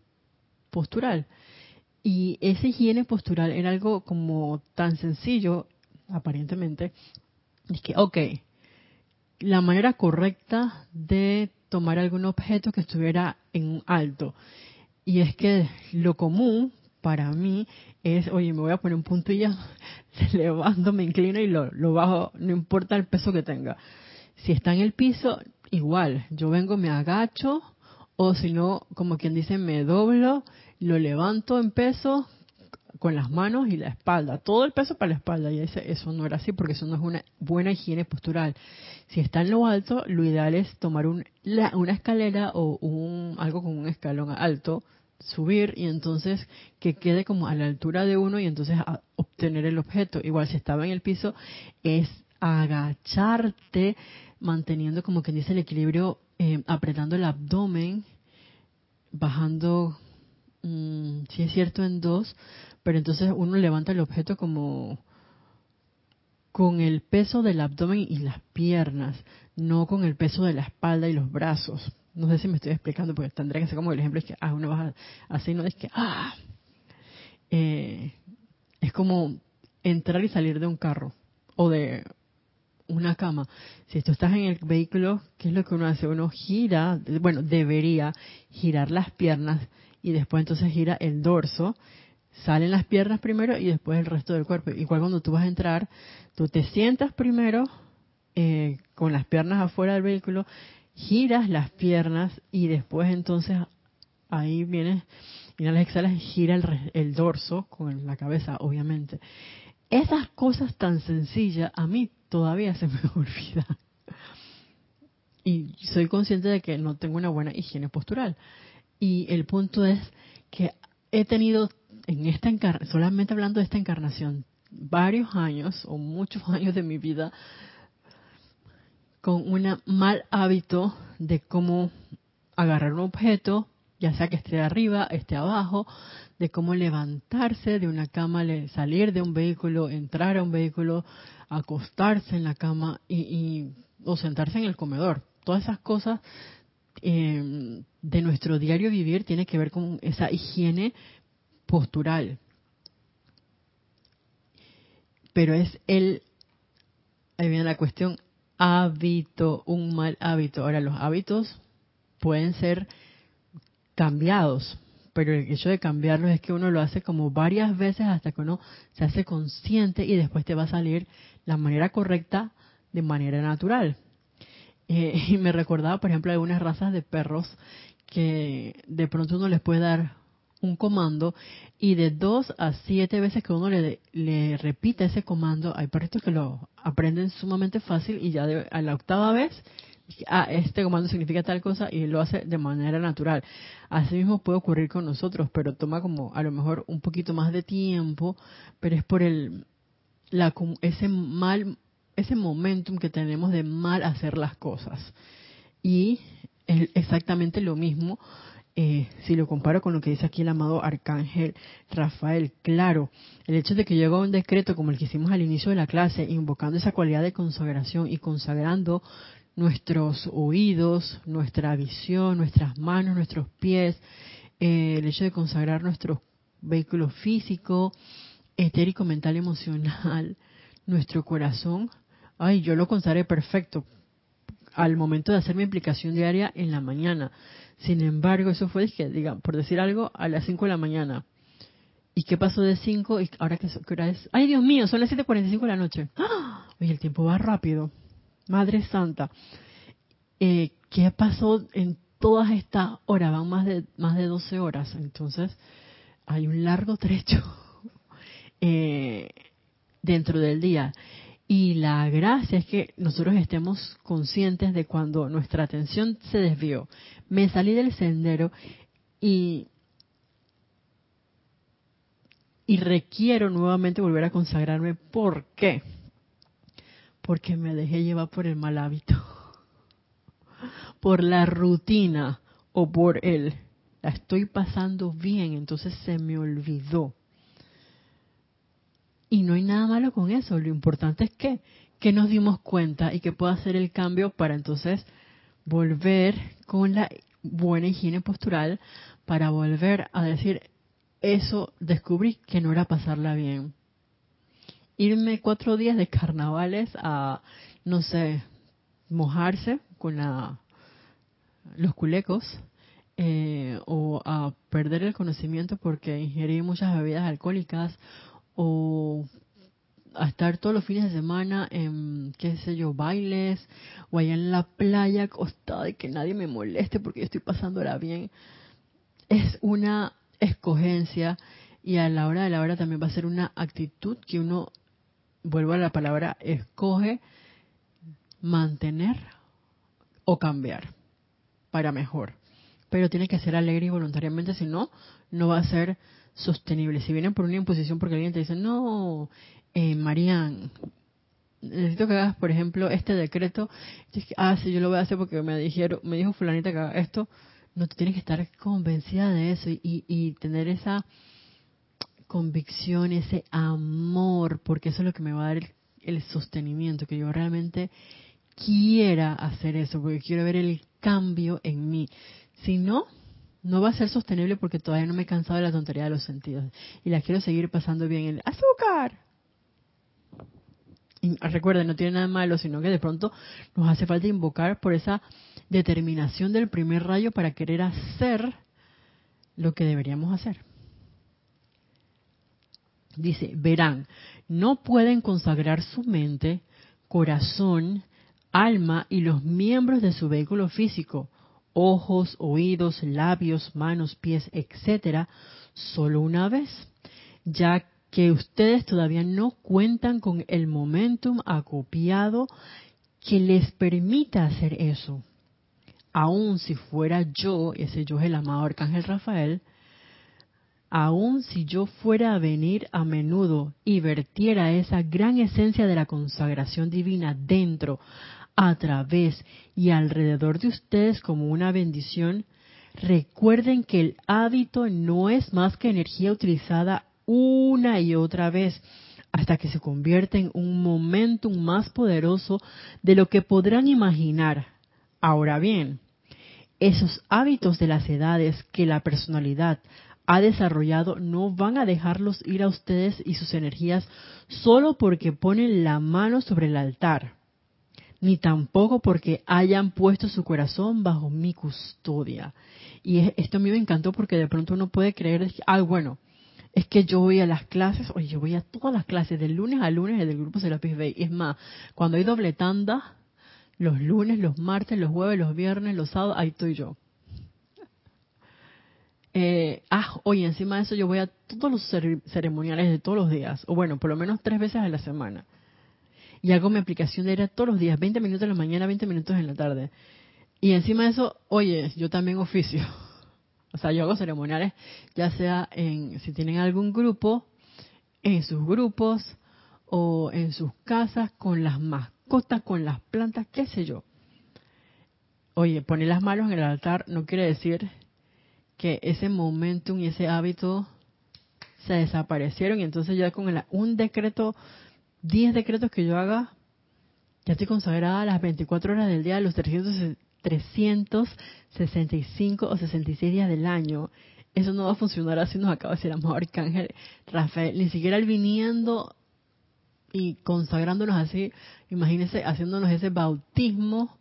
postural. Y esa higiene postural era algo como tan sencillo, aparentemente, es que, ok, la manera correcta de tomar algún objeto que estuviera en alto. Y es que lo común para mí es, oye, me voy a poner un puntillo, <laughs> levanto, me inclino y lo, lo bajo, no importa el peso que tenga. Si está en el piso, igual, yo vengo, me agacho, o si no, como quien dice, me doblo, lo levanto en peso con las manos y la espalda, todo el peso para la espalda. Y ese, eso no era así porque eso no es una buena higiene postural. Si está en lo alto, lo ideal es tomar un, una escalera o un, algo con un escalón alto, subir y entonces que quede como a la altura de uno y entonces obtener el objeto. Igual si estaba en el piso, es agacharte, manteniendo como quien dice el equilibrio, eh, apretando el abdomen, bajando, mm, si es cierto, en dos, pero entonces uno levanta el objeto como con el peso del abdomen y las piernas, no con el peso de la espalda y los brazos. No sé si me estoy explicando, porque tendría que ser como el ejemplo es que ah, uno va así, no es que ah, eh, es como entrar y salir de un carro o de una cama. Si tú estás en el vehículo, ¿qué es lo que uno hace? Uno gira, bueno, debería girar las piernas y después entonces gira el dorso. Salen las piernas primero y después el resto del cuerpo. Igual cuando tú vas a entrar, tú te sientas primero eh, con las piernas afuera del vehículo, giras las piernas y después entonces ahí vienes, y las exhalas, gira el, el dorso con la cabeza, obviamente. Esas cosas tan sencillas a mí todavía se me <laughs> olvida. Y soy consciente de que no tengo una buena higiene postural. Y el punto es que he tenido en esta solamente hablando de esta encarnación, varios años o muchos <laughs> años de mi vida con un mal hábito de cómo agarrar un objeto, ya sea que esté arriba, esté abajo, de cómo levantarse de una cama, salir de un vehículo, entrar a un vehículo, acostarse en la cama y, o sentarse en el comedor. Todas esas cosas eh, de nuestro diario vivir tiene que ver con esa higiene postural. Pero es el, ahí viene la cuestión, hábito, un mal hábito. Ahora, los hábitos pueden ser cambiados, pero el hecho de cambiarlos es que uno lo hace como varias veces hasta que uno se hace consciente y después te va a salir la manera correcta de manera natural. Eh, <laughs> y me recordaba, por ejemplo, algunas razas de perros que de pronto uno les puede dar un comando y de dos a siete veces que uno le, le repita ese comando, hay perritos que lo aprenden sumamente fácil y ya a la octava vez ah, este comando significa tal cosa y lo hace de manera natural. Así mismo puede ocurrir con nosotros, pero toma como a lo mejor un poquito más de tiempo, pero es por el la, ese mal ese momentum que tenemos de mal hacer las cosas. Y es exactamente lo mismo eh, si lo comparo con lo que dice aquí el amado arcángel Rafael, claro, el hecho de que llega un decreto como el que hicimos al inicio de la clase, invocando esa cualidad de consagración y consagrando nuestros oídos, nuestra visión, nuestras manos, nuestros pies, eh, el hecho de consagrar nuestro vehículo físico, etérico, mental, emocional, <laughs> nuestro corazón. Ay, yo lo consagré perfecto al momento de hacer mi implicación diaria en la mañana. Sin embargo, eso fue, diga, por decir algo, a las 5 de la mañana. ¿Y qué pasó de 5? ¿Y ahora qué, hora es? ¡Ay, Dios mío! Son las 7.45 de la noche. ¡Ah! Oye, el tiempo va rápido. Madre Santa, eh, ¿qué pasó en todas estas horas? Van más de, más de 12 horas, entonces hay un largo trecho <laughs> eh, dentro del día. Y la gracia es que nosotros estemos conscientes de cuando nuestra atención se desvió. Me salí del sendero y, y requiero nuevamente volver a consagrarme. ¿Por qué? Porque me dejé llevar por el mal hábito, <laughs> por la rutina o por el, la estoy pasando bien, entonces se me olvidó. Y no hay nada malo con eso, lo importante es que, que nos dimos cuenta y que pueda hacer el cambio para entonces volver con la buena higiene postural, para volver a decir, eso descubrí que no era pasarla bien irme cuatro días de carnavales a, no sé, mojarse con la, los culecos eh, o a perder el conocimiento porque ingerí muchas bebidas alcohólicas o a estar todos los fines de semana en, qué sé yo, bailes o allá en la playa acostada y que nadie me moleste porque yo estoy pasándola bien. Es una escogencia y a la hora de la hora también va a ser una actitud que uno vuelvo a la palabra, escoge mantener o cambiar para mejor. Pero tiene que ser alegre y voluntariamente, si no, no va a ser sostenible. Si vienen por una imposición porque alguien te dice, no, eh, Marian, necesito que hagas, por ejemplo, este decreto. ah, sí, yo lo voy a hacer porque me dijeron, me dijo fulanita que haga esto. No, tú tienes que estar convencida de eso y, y tener esa convicción, ese amor, porque eso es lo que me va a dar el, sostenimiento, que yo realmente quiera hacer eso, porque quiero ver el cambio en mí. Si no, no va a ser sostenible porque todavía no me he cansado de la tontería de los sentidos y la quiero seguir pasando bien. El azúcar. Y recuerden, no tiene nada malo, sino que de pronto nos hace falta invocar por esa determinación del primer rayo para querer hacer lo que deberíamos hacer. Dice, verán, no pueden consagrar su mente, corazón, alma y los miembros de su vehículo físico, ojos, oídos, labios, manos, pies, etcétera, solo una vez, ya que ustedes todavía no cuentan con el momentum acopiado que les permita hacer eso. Aun si fuera yo, ese yo es el amado Arcángel Rafael, aun si yo fuera a venir a menudo y vertiera esa gran esencia de la consagración divina dentro, a través y alrededor de ustedes como una bendición, recuerden que el hábito no es más que energía utilizada una y otra vez hasta que se convierte en un momentum más poderoso de lo que podrán imaginar. Ahora bien, esos hábitos de las edades que la personalidad ha desarrollado no van a dejarlos ir a ustedes y sus energías solo porque ponen la mano sobre el altar, ni tampoco porque hayan puesto su corazón bajo mi custodia. Y esto a mí me encantó porque de pronto uno puede creer, ah, bueno, es que yo voy a las clases, oye, yo voy a todas las clases, del lunes a lunes del grupo Serapis Bay. Es más, cuando hay doble tanda, los lunes, los martes, los jueves, los viernes, los sábados, ahí estoy yo <laughs> eh, ah, oye, encima de eso yo voy a todos los ceremoniales de todos los días, o bueno, por lo menos tres veces a la semana. Y hago mi aplicación de era todos los días, 20 minutos en la mañana, 20 minutos en la tarde. Y encima de eso, oye, yo también oficio. <laughs> O sea, yo hago ceremoniales, ya sea en, si tienen algún grupo, en sus grupos o en sus casas, con las mascotas, con las plantas, qué sé yo. Oye, poner las manos en el altar no quiere decir que ese momentum y ese hábito se desaparecieron y entonces ya con un decreto, 10 decretos que yo haga, ya estoy consagrada a las 24 horas del día, los 300, 365 o 66 días del año. Eso no va a funcionar así, nos acaba de decir amor Arcángel Rafael, ni siquiera el viniendo y consagrándonos así, imagínense haciéndonos ese bautismo,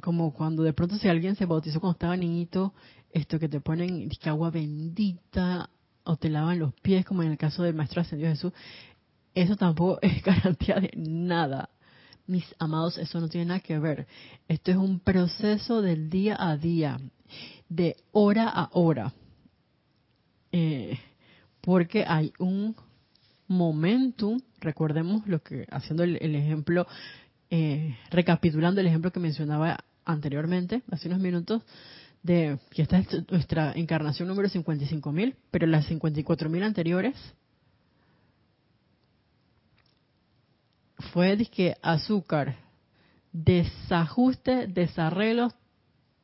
como cuando de pronto si alguien se bautizó cuando estaba niñito esto que te ponen agua bendita o te lavan los pies, como en el caso del Maestro Ascendido Jesús, eso tampoco <laughs> es garantía de nada. Mis amados, eso no tiene nada que ver. Esto es un proceso del día a día, de hora a hora. Eh, porque hay un momentum, recordemos lo que, haciendo el, ejemplo, eh, recapitulando el ejemplo que mencionaba anteriormente, hace unos minutos, de que esta es nuestra encarnación número 55.000, pero las 54.000 anteriores fue que azúcar, desajuste, desarreglos,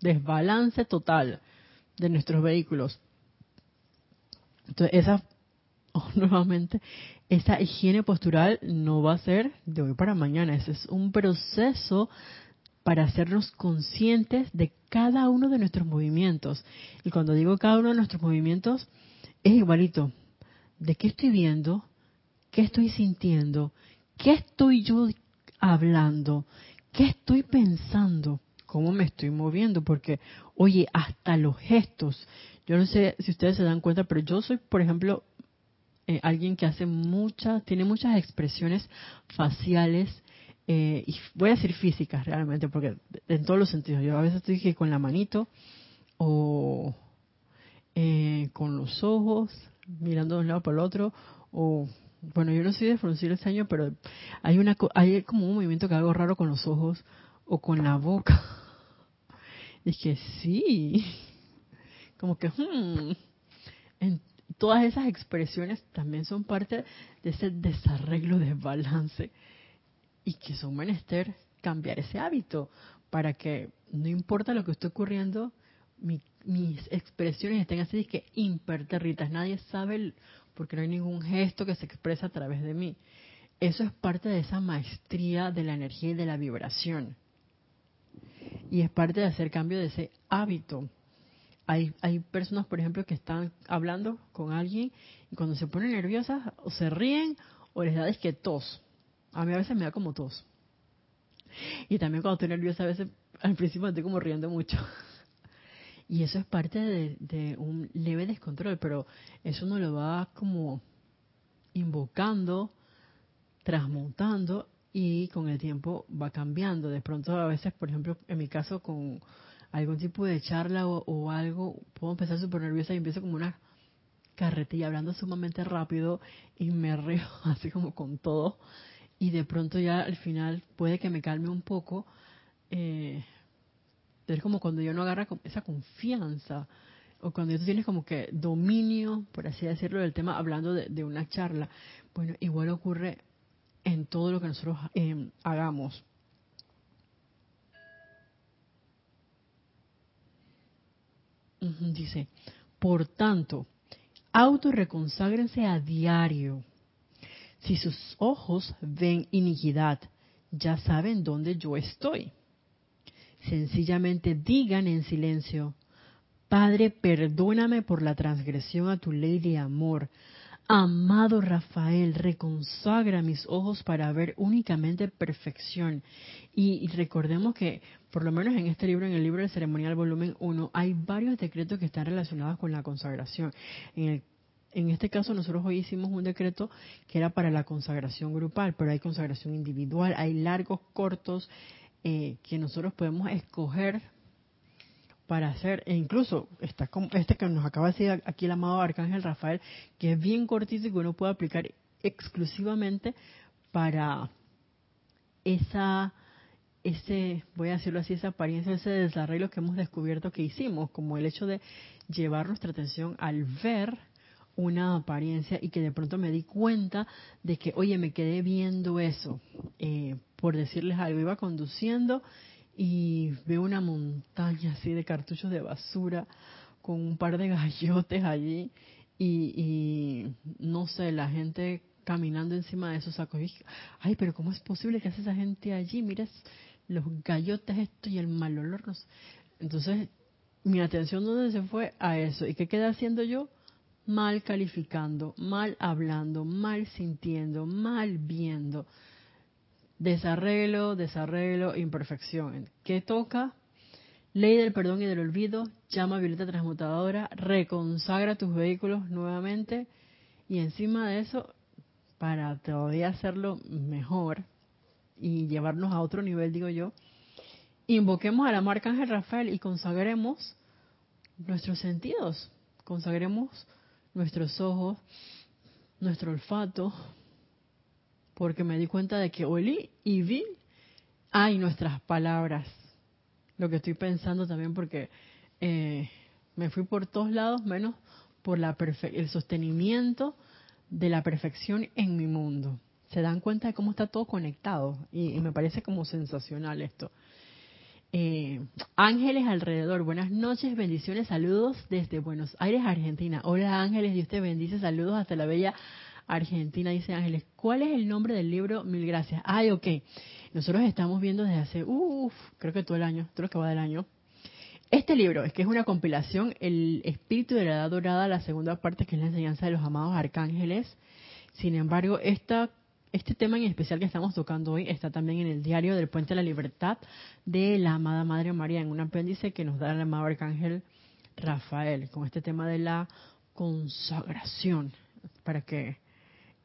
desbalance total de nuestros vehículos. Entonces, esa, <laughs> nuevamente, esa higiene postural no va a ser de hoy para mañana, ese es un proceso para hacernos conscientes de cada uno de nuestros movimientos. Y cuando digo cada uno de nuestros movimientos, es igualito. ¿De qué estoy viendo? ¿Qué estoy sintiendo? ¿Qué estoy yo hablando? ¿Qué estoy pensando? ¿Cómo me estoy moviendo? Porque, oye, hasta los gestos. Yo no sé si ustedes se dan cuenta, pero yo soy, por ejemplo, eh, alguien que hace muchas, tiene muchas expresiones faciales eh, y voy a decir físicas realmente, porque en todos los sentidos. Yo a veces estoy con la manito o eh, con los ojos, mirando de un lado para el otro, o bueno, yo no soy de fruncir el ceño, pero hay una hay como un movimiento que hago raro con los ojos o con la boca. <laughs> Dije, sí, <laughs> como que, hmm. en, todas esas expresiones también son parte de ese desarreglo de balance y que son menester cambiar ese hábito para que no importa lo que esté ocurriendo, mis expresiones estén así que imperterritas. Nadie sabe porque no hay ningún gesto que se expresa a través de mí. Eso es parte de esa maestría de la energía y de la vibración. Y es parte de hacer cambio de ese hábito. Hay, hay personas, por ejemplo, que están hablando con alguien y cuando se ponen nerviosas o se ríen o les da es que tos. A mí a veces me da como tos. Y también cuando estoy nerviosa a veces al principio estoy como riendo mucho. <laughs> Y eso es parte de, un leve descontrol, pero eso no lo va como invocando, transmutando y con el tiempo va cambiando. De pronto a veces, por ejemplo, en mi caso con algún tipo de charla o, algo, puedo empezar súper nerviosa y empiezo como una carretilla hablando sumamente rápido y me río <laughs> así como con todo y de pronto ya al final puede que me calme un poco eh, es como cuando yo no agarra esa confianza o cuando tú tienes como que dominio, por así decirlo, del tema hablando de, una charla. Bueno, igual ocurre en todo lo que nosotros em, hagamos. Dice, por tanto, autorreconságrense a diario. Si sus ojos ven iniquidad, ya saben dónde yo estoy. Sencillamente digan en silencio, Padre, perdóname por la transgresión a tu ley de amor. Amado Rafael, reconsagra mis ojos para ver únicamente perfección. Y, recordemos que, por lo menos en este libro, en el libro del ceremonial volumen 1, hay varios decretos que están relacionados con la consagración. En, en este caso, nosotros hoy hicimos un decreto que era para la consagración grupal, pero hay consagración individual, hay largos, cortos, eh, que nosotros podemos escoger para hacer, e incluso está como este que nos acaba de decir aquí el amado Arcángel Rafael, que es bien cortito y que uno puede aplicar exclusivamente para esa, ese, voy a decirlo así, esa apariencia, ese desarrollo que hemos descubierto que hicimos, como el hecho de llevar nuestra atención al ver una apariencia y que de pronto me di cuenta de que, oye, me quedé viendo eso. Eh, por decirles algo, iba conduciendo y veo una montaña así de cartuchos de basura con un par de <laughs> gallotes allí y, no sé, la gente caminando encima de esos sacos. Y, Ay, pero ¿cómo es posible que hace esa gente allí? Mira los gallotes esto y el mal olor. Entonces, mi atención dónde se fue a eso. ¿Y qué quedé haciendo yo? Mal calificando, mal hablando, mal sintiendo, mal viendo Desarreglo, desarreglo, imperfección. ¿Qué toca? Ley del perdón y del olvido, llama violeta transmutadora, reconsagra tus vehículos nuevamente y encima de eso, para todavía hacerlo mejor y llevarnos a otro nivel, digo yo, invoquemos a la marca Ángel Rafael y consagremos nuestros sentidos, consagremos nuestros ojos, nuestro olfato, porque me di cuenta de que olí y vi, hay nuestras palabras. Lo que estoy pensando también porque eh, me fui por todos lados menos por la el sostenimiento de la perfección en mi mundo. Se dan cuenta de cómo está todo conectado y, me parece como sensacional esto. Eh, ángeles alrededor, buenas noches, bendiciones, saludos desde Buenos Aires, Argentina. Hola ángeles, Dios te bendice, saludos hasta la bella Argentina, dice Ángeles. ¿Cuál es el nombre del libro? Mil gracias. Ay, ok. Nosotros estamos viendo desde hace, uff, creo que todo el año, lo que va del año. Este libro es que es una compilación, El Espíritu de la Edad Dorada, la segunda parte que es la enseñanza de los amados arcángeles. Sin embargo, esta, este tema en especial que estamos tocando hoy está también en el diario del Puente de la Libertad de la amada Madre María, en un apéndice que nos da el amado arcángel Rafael, con este tema de la consagración, para que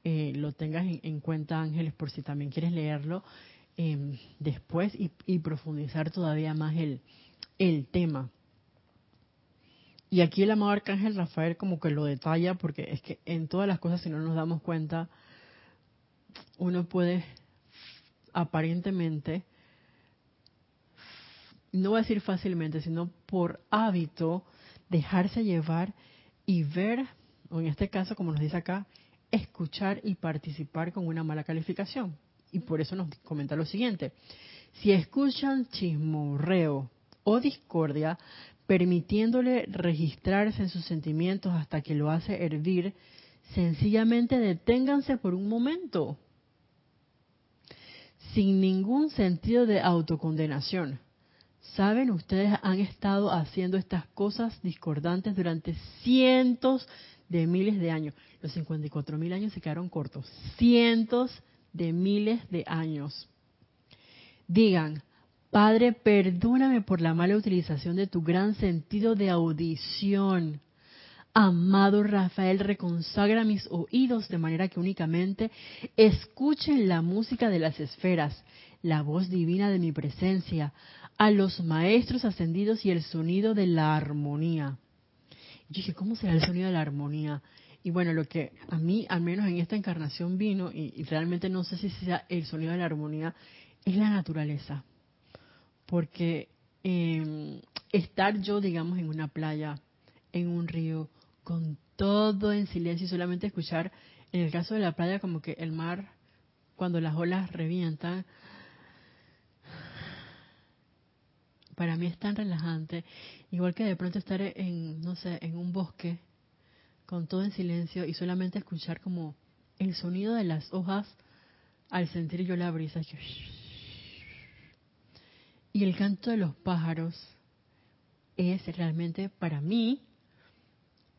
eh, lo tengas en, cuenta, Ángeles, por si también quieres leerlo em, después y, profundizar todavía más el, el tema. Y aquí el amado Arcángel Rafael como que lo detalla porque es que en todas las cosas, si no nos damos cuenta, uno puede aparentemente, no voy a decir fácilmente, sino por hábito, dejarse llevar y ver, o en este caso, como nos dice acá, escuchar y participar con una mala calificación. Y por eso nos comenta lo siguiente. Si escuchan chismorreo o discordia, permitiéndole registrarse en sus sentimientos hasta que lo hace hervir, sencillamente deténganse por un momento, sin ningún sentido de autocondenación. Saben, ustedes han estado haciendo estas cosas discordantes durante cientos de miles de años. Los 54 mil años se quedaron cortos. Cientos de miles de años. Digan, Padre, perdóname por la mala utilización de tu gran sentido de audición. Amado Rafael, reconsagra mis oídos de manera que únicamente escuchen la música de las esferas, la voz divina de mi presencia, a los maestros ascendidos y el sonido de la armonía. Y dije, ¿cómo será el sonido de la armonía? Y bueno, lo que a mí, al menos en esta encarnación vino, y, realmente no sé si sea el sonido de la armonía, es la naturaleza. Porque em, estar yo, digamos, en una playa, en un río, con todo en silencio y solamente escuchar, en el caso de la playa, como que el mar, cuando las olas revientan, para mí es tan relajante, igual que de pronto estar en, no sé, en un bosque con todo en silencio y solamente escuchar como el sonido de las hojas al sentir yo la brisa. Y el canto de los pájaros es realmente para mí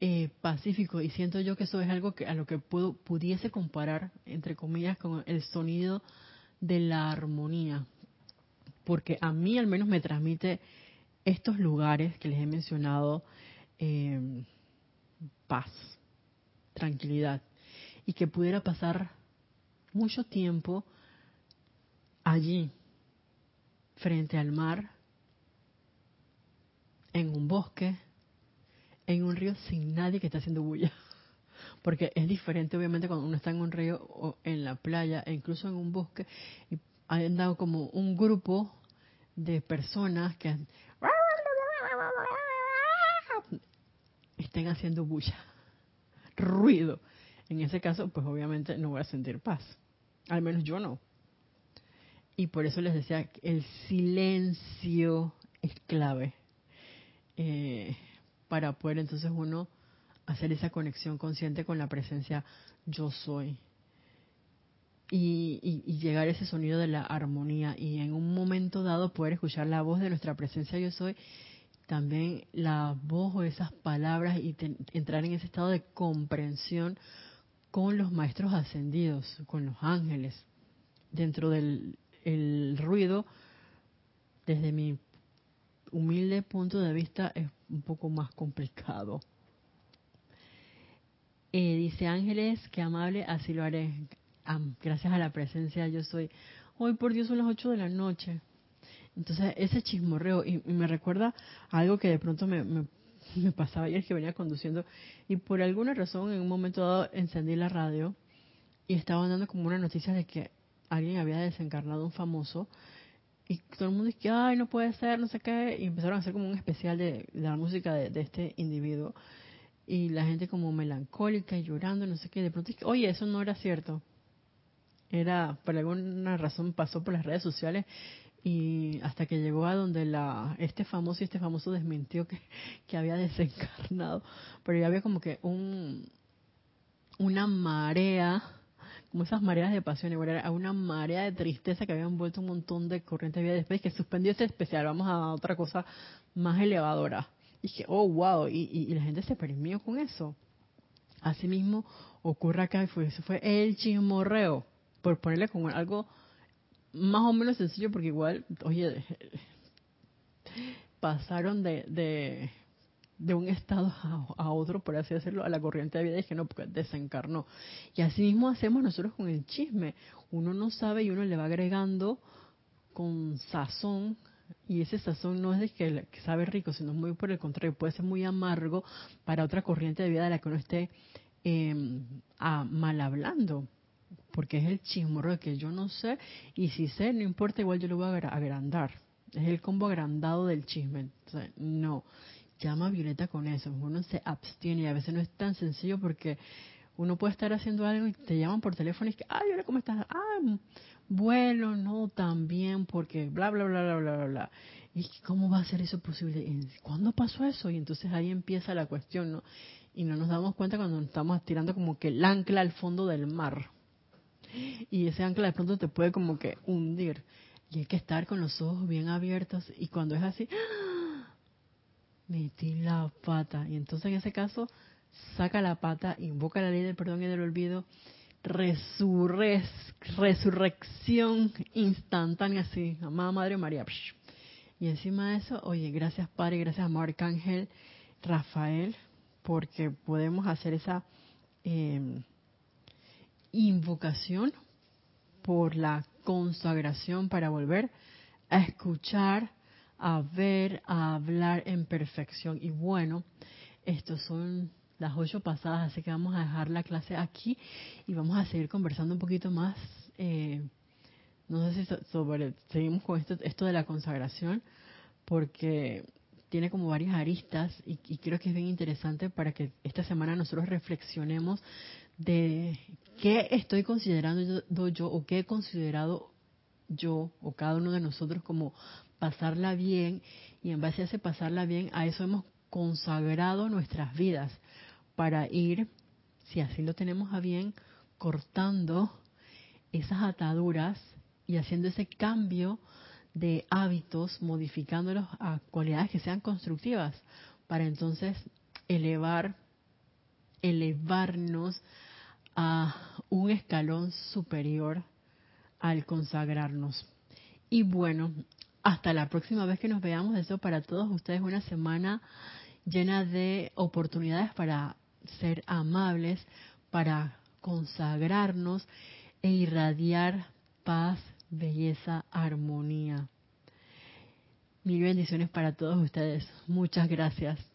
eh, pacífico y siento yo que eso es algo que a lo que puedo, pudiese comparar entre comillas con el sonido de la armonía porque a mí al menos me transmite estos lugares que les he mencionado eh, paz, tranquilidad, y que pudiera pasar mucho tiempo allí, frente al mar, en un bosque, en un río sin nadie que esté haciendo bulla. Porque es diferente obviamente cuando uno está en un río o en la playa e incluso en un bosque y han dado como un grupo de personas que estén haciendo bulla, <laughs> ruido. En ese caso, pues obviamente no voy a sentir paz. Al menos yo no. Y por eso les decía que el silencio es clave eh, para poder entonces uno hacer esa conexión consciente con la presencia yo soy. Y, y, llegar a ese sonido de la armonía y en un momento dado poder escuchar la voz de nuestra presencia yo soy también la voz o esas palabras y entrar en ese estado de comprensión con los maestros ascendidos, con los ángeles. Dentro del el ruido, desde mi humilde punto de vista, es un poco más complicado. Eh, dice Ángeles, qué amable, así lo haré. Gracias a la presencia yo soy. Hoy por Dios son las 8 de la noche. Entonces, ese chismorreo, y, me recuerda algo que de pronto me, me, pasaba ayer que venía conduciendo, y por alguna razón en un momento dado encendí la radio y estaban dando como una noticia de que alguien había desencarnado un famoso, y todo el mundo dice, ay, no puede ser, no sé qué, y empezaron a hacer como un especial de, la música de, este individuo, y la gente como melancólica y llorando, no sé qué, de pronto dije, oye, eso no era cierto. Era, por alguna razón pasó por las redes sociales y hasta que llegó a donde la este famoso y este famoso desmintió que, que había desencarnado. Pero ya había como que un una marea como esas mareas de pasión igual era una marea de tristeza que había envuelto un montón de corriente de vida. Después que suspendió ese especial vamos a otra cosa más elevadora y dije oh wow y, la gente se permió con eso. Asimismo ocurre acá fue eso fue el chismorreo por ponerle como algo más o menos sencillo porque igual, oye, <laughs> pasaron de, de, de un estado a, otro, por así decirlo, a la corriente de vida y que no, porque desencarnó. Y así mismo hacemos nosotros con el chisme. Uno no sabe y uno le va agregando con sazón y ese sazón no es de que, sabe rico, sino muy por el contrario, puede ser muy amargo para otra corriente de vida de la que uno esté eh, mal hablando porque es el chismorro que yo no sé y si sé, no importa, igual yo lo voy a agrandar. Es el combo agrandado del chisme. no, llama a Violeta con eso. Uno se abstiene y a veces no es tan sencillo porque uno puede estar haciendo algo y te llaman por teléfono y es que, ay, hola, ¿cómo estás? Ah, bueno, no, tan bien, porque bla, bla, bla, bla, bla, bla. ¿Y cómo va a ser eso posible? ¿Cuándo pasó eso? Y entonces ahí empieza la cuestión, ¿no? Y no nos damos cuenta cuando estamos tirando como que el ancla al fondo del mar. Y ese ancla de pronto te puede como que hundir. Y hay que estar con los ojos bien abiertos. Y cuando es así, ¡ah! metí la pata. Y entonces en ese caso saca la pata, invoca la ley del perdón y del olvido, resurrección instantánea, así, amada Madre María. Y encima de eso, oye, gracias Padre, gracias amado Arcángel Rafael, porque podemos hacer esa em, invocación por la consagración para volver a escuchar, a ver, a hablar en perfección. Y bueno, estos son las ocho pasadas, así que vamos a dejar la clase aquí y vamos a seguir conversando un poquito más. Eh, no sé si sobre, seguimos con esto, esto de la consagración, porque tiene como varias aristas y, creo que es bien interesante para que esta semana nosotros reflexionemos de qué estoy considerando yo, yo o qué he considerado yo o cada uno de nosotros como pasarla bien y en base a ese pasarla bien a eso hemos consagrado nuestras vidas para ir, si así lo tenemos a bien, cortando esas ataduras y haciendo ese cambio de hábitos, modificándolos a cualidades que sean constructivas, para entonces elevar, elevarnos a un escalón superior al consagrarnos. Y bueno, hasta la próxima vez que nos veamos, eso para todos ustedes una semana llena de oportunidades para ser amables, para consagrarnos e irradiar paz, belleza, armonía. Mil bendiciones para todos ustedes. Muchas gracias.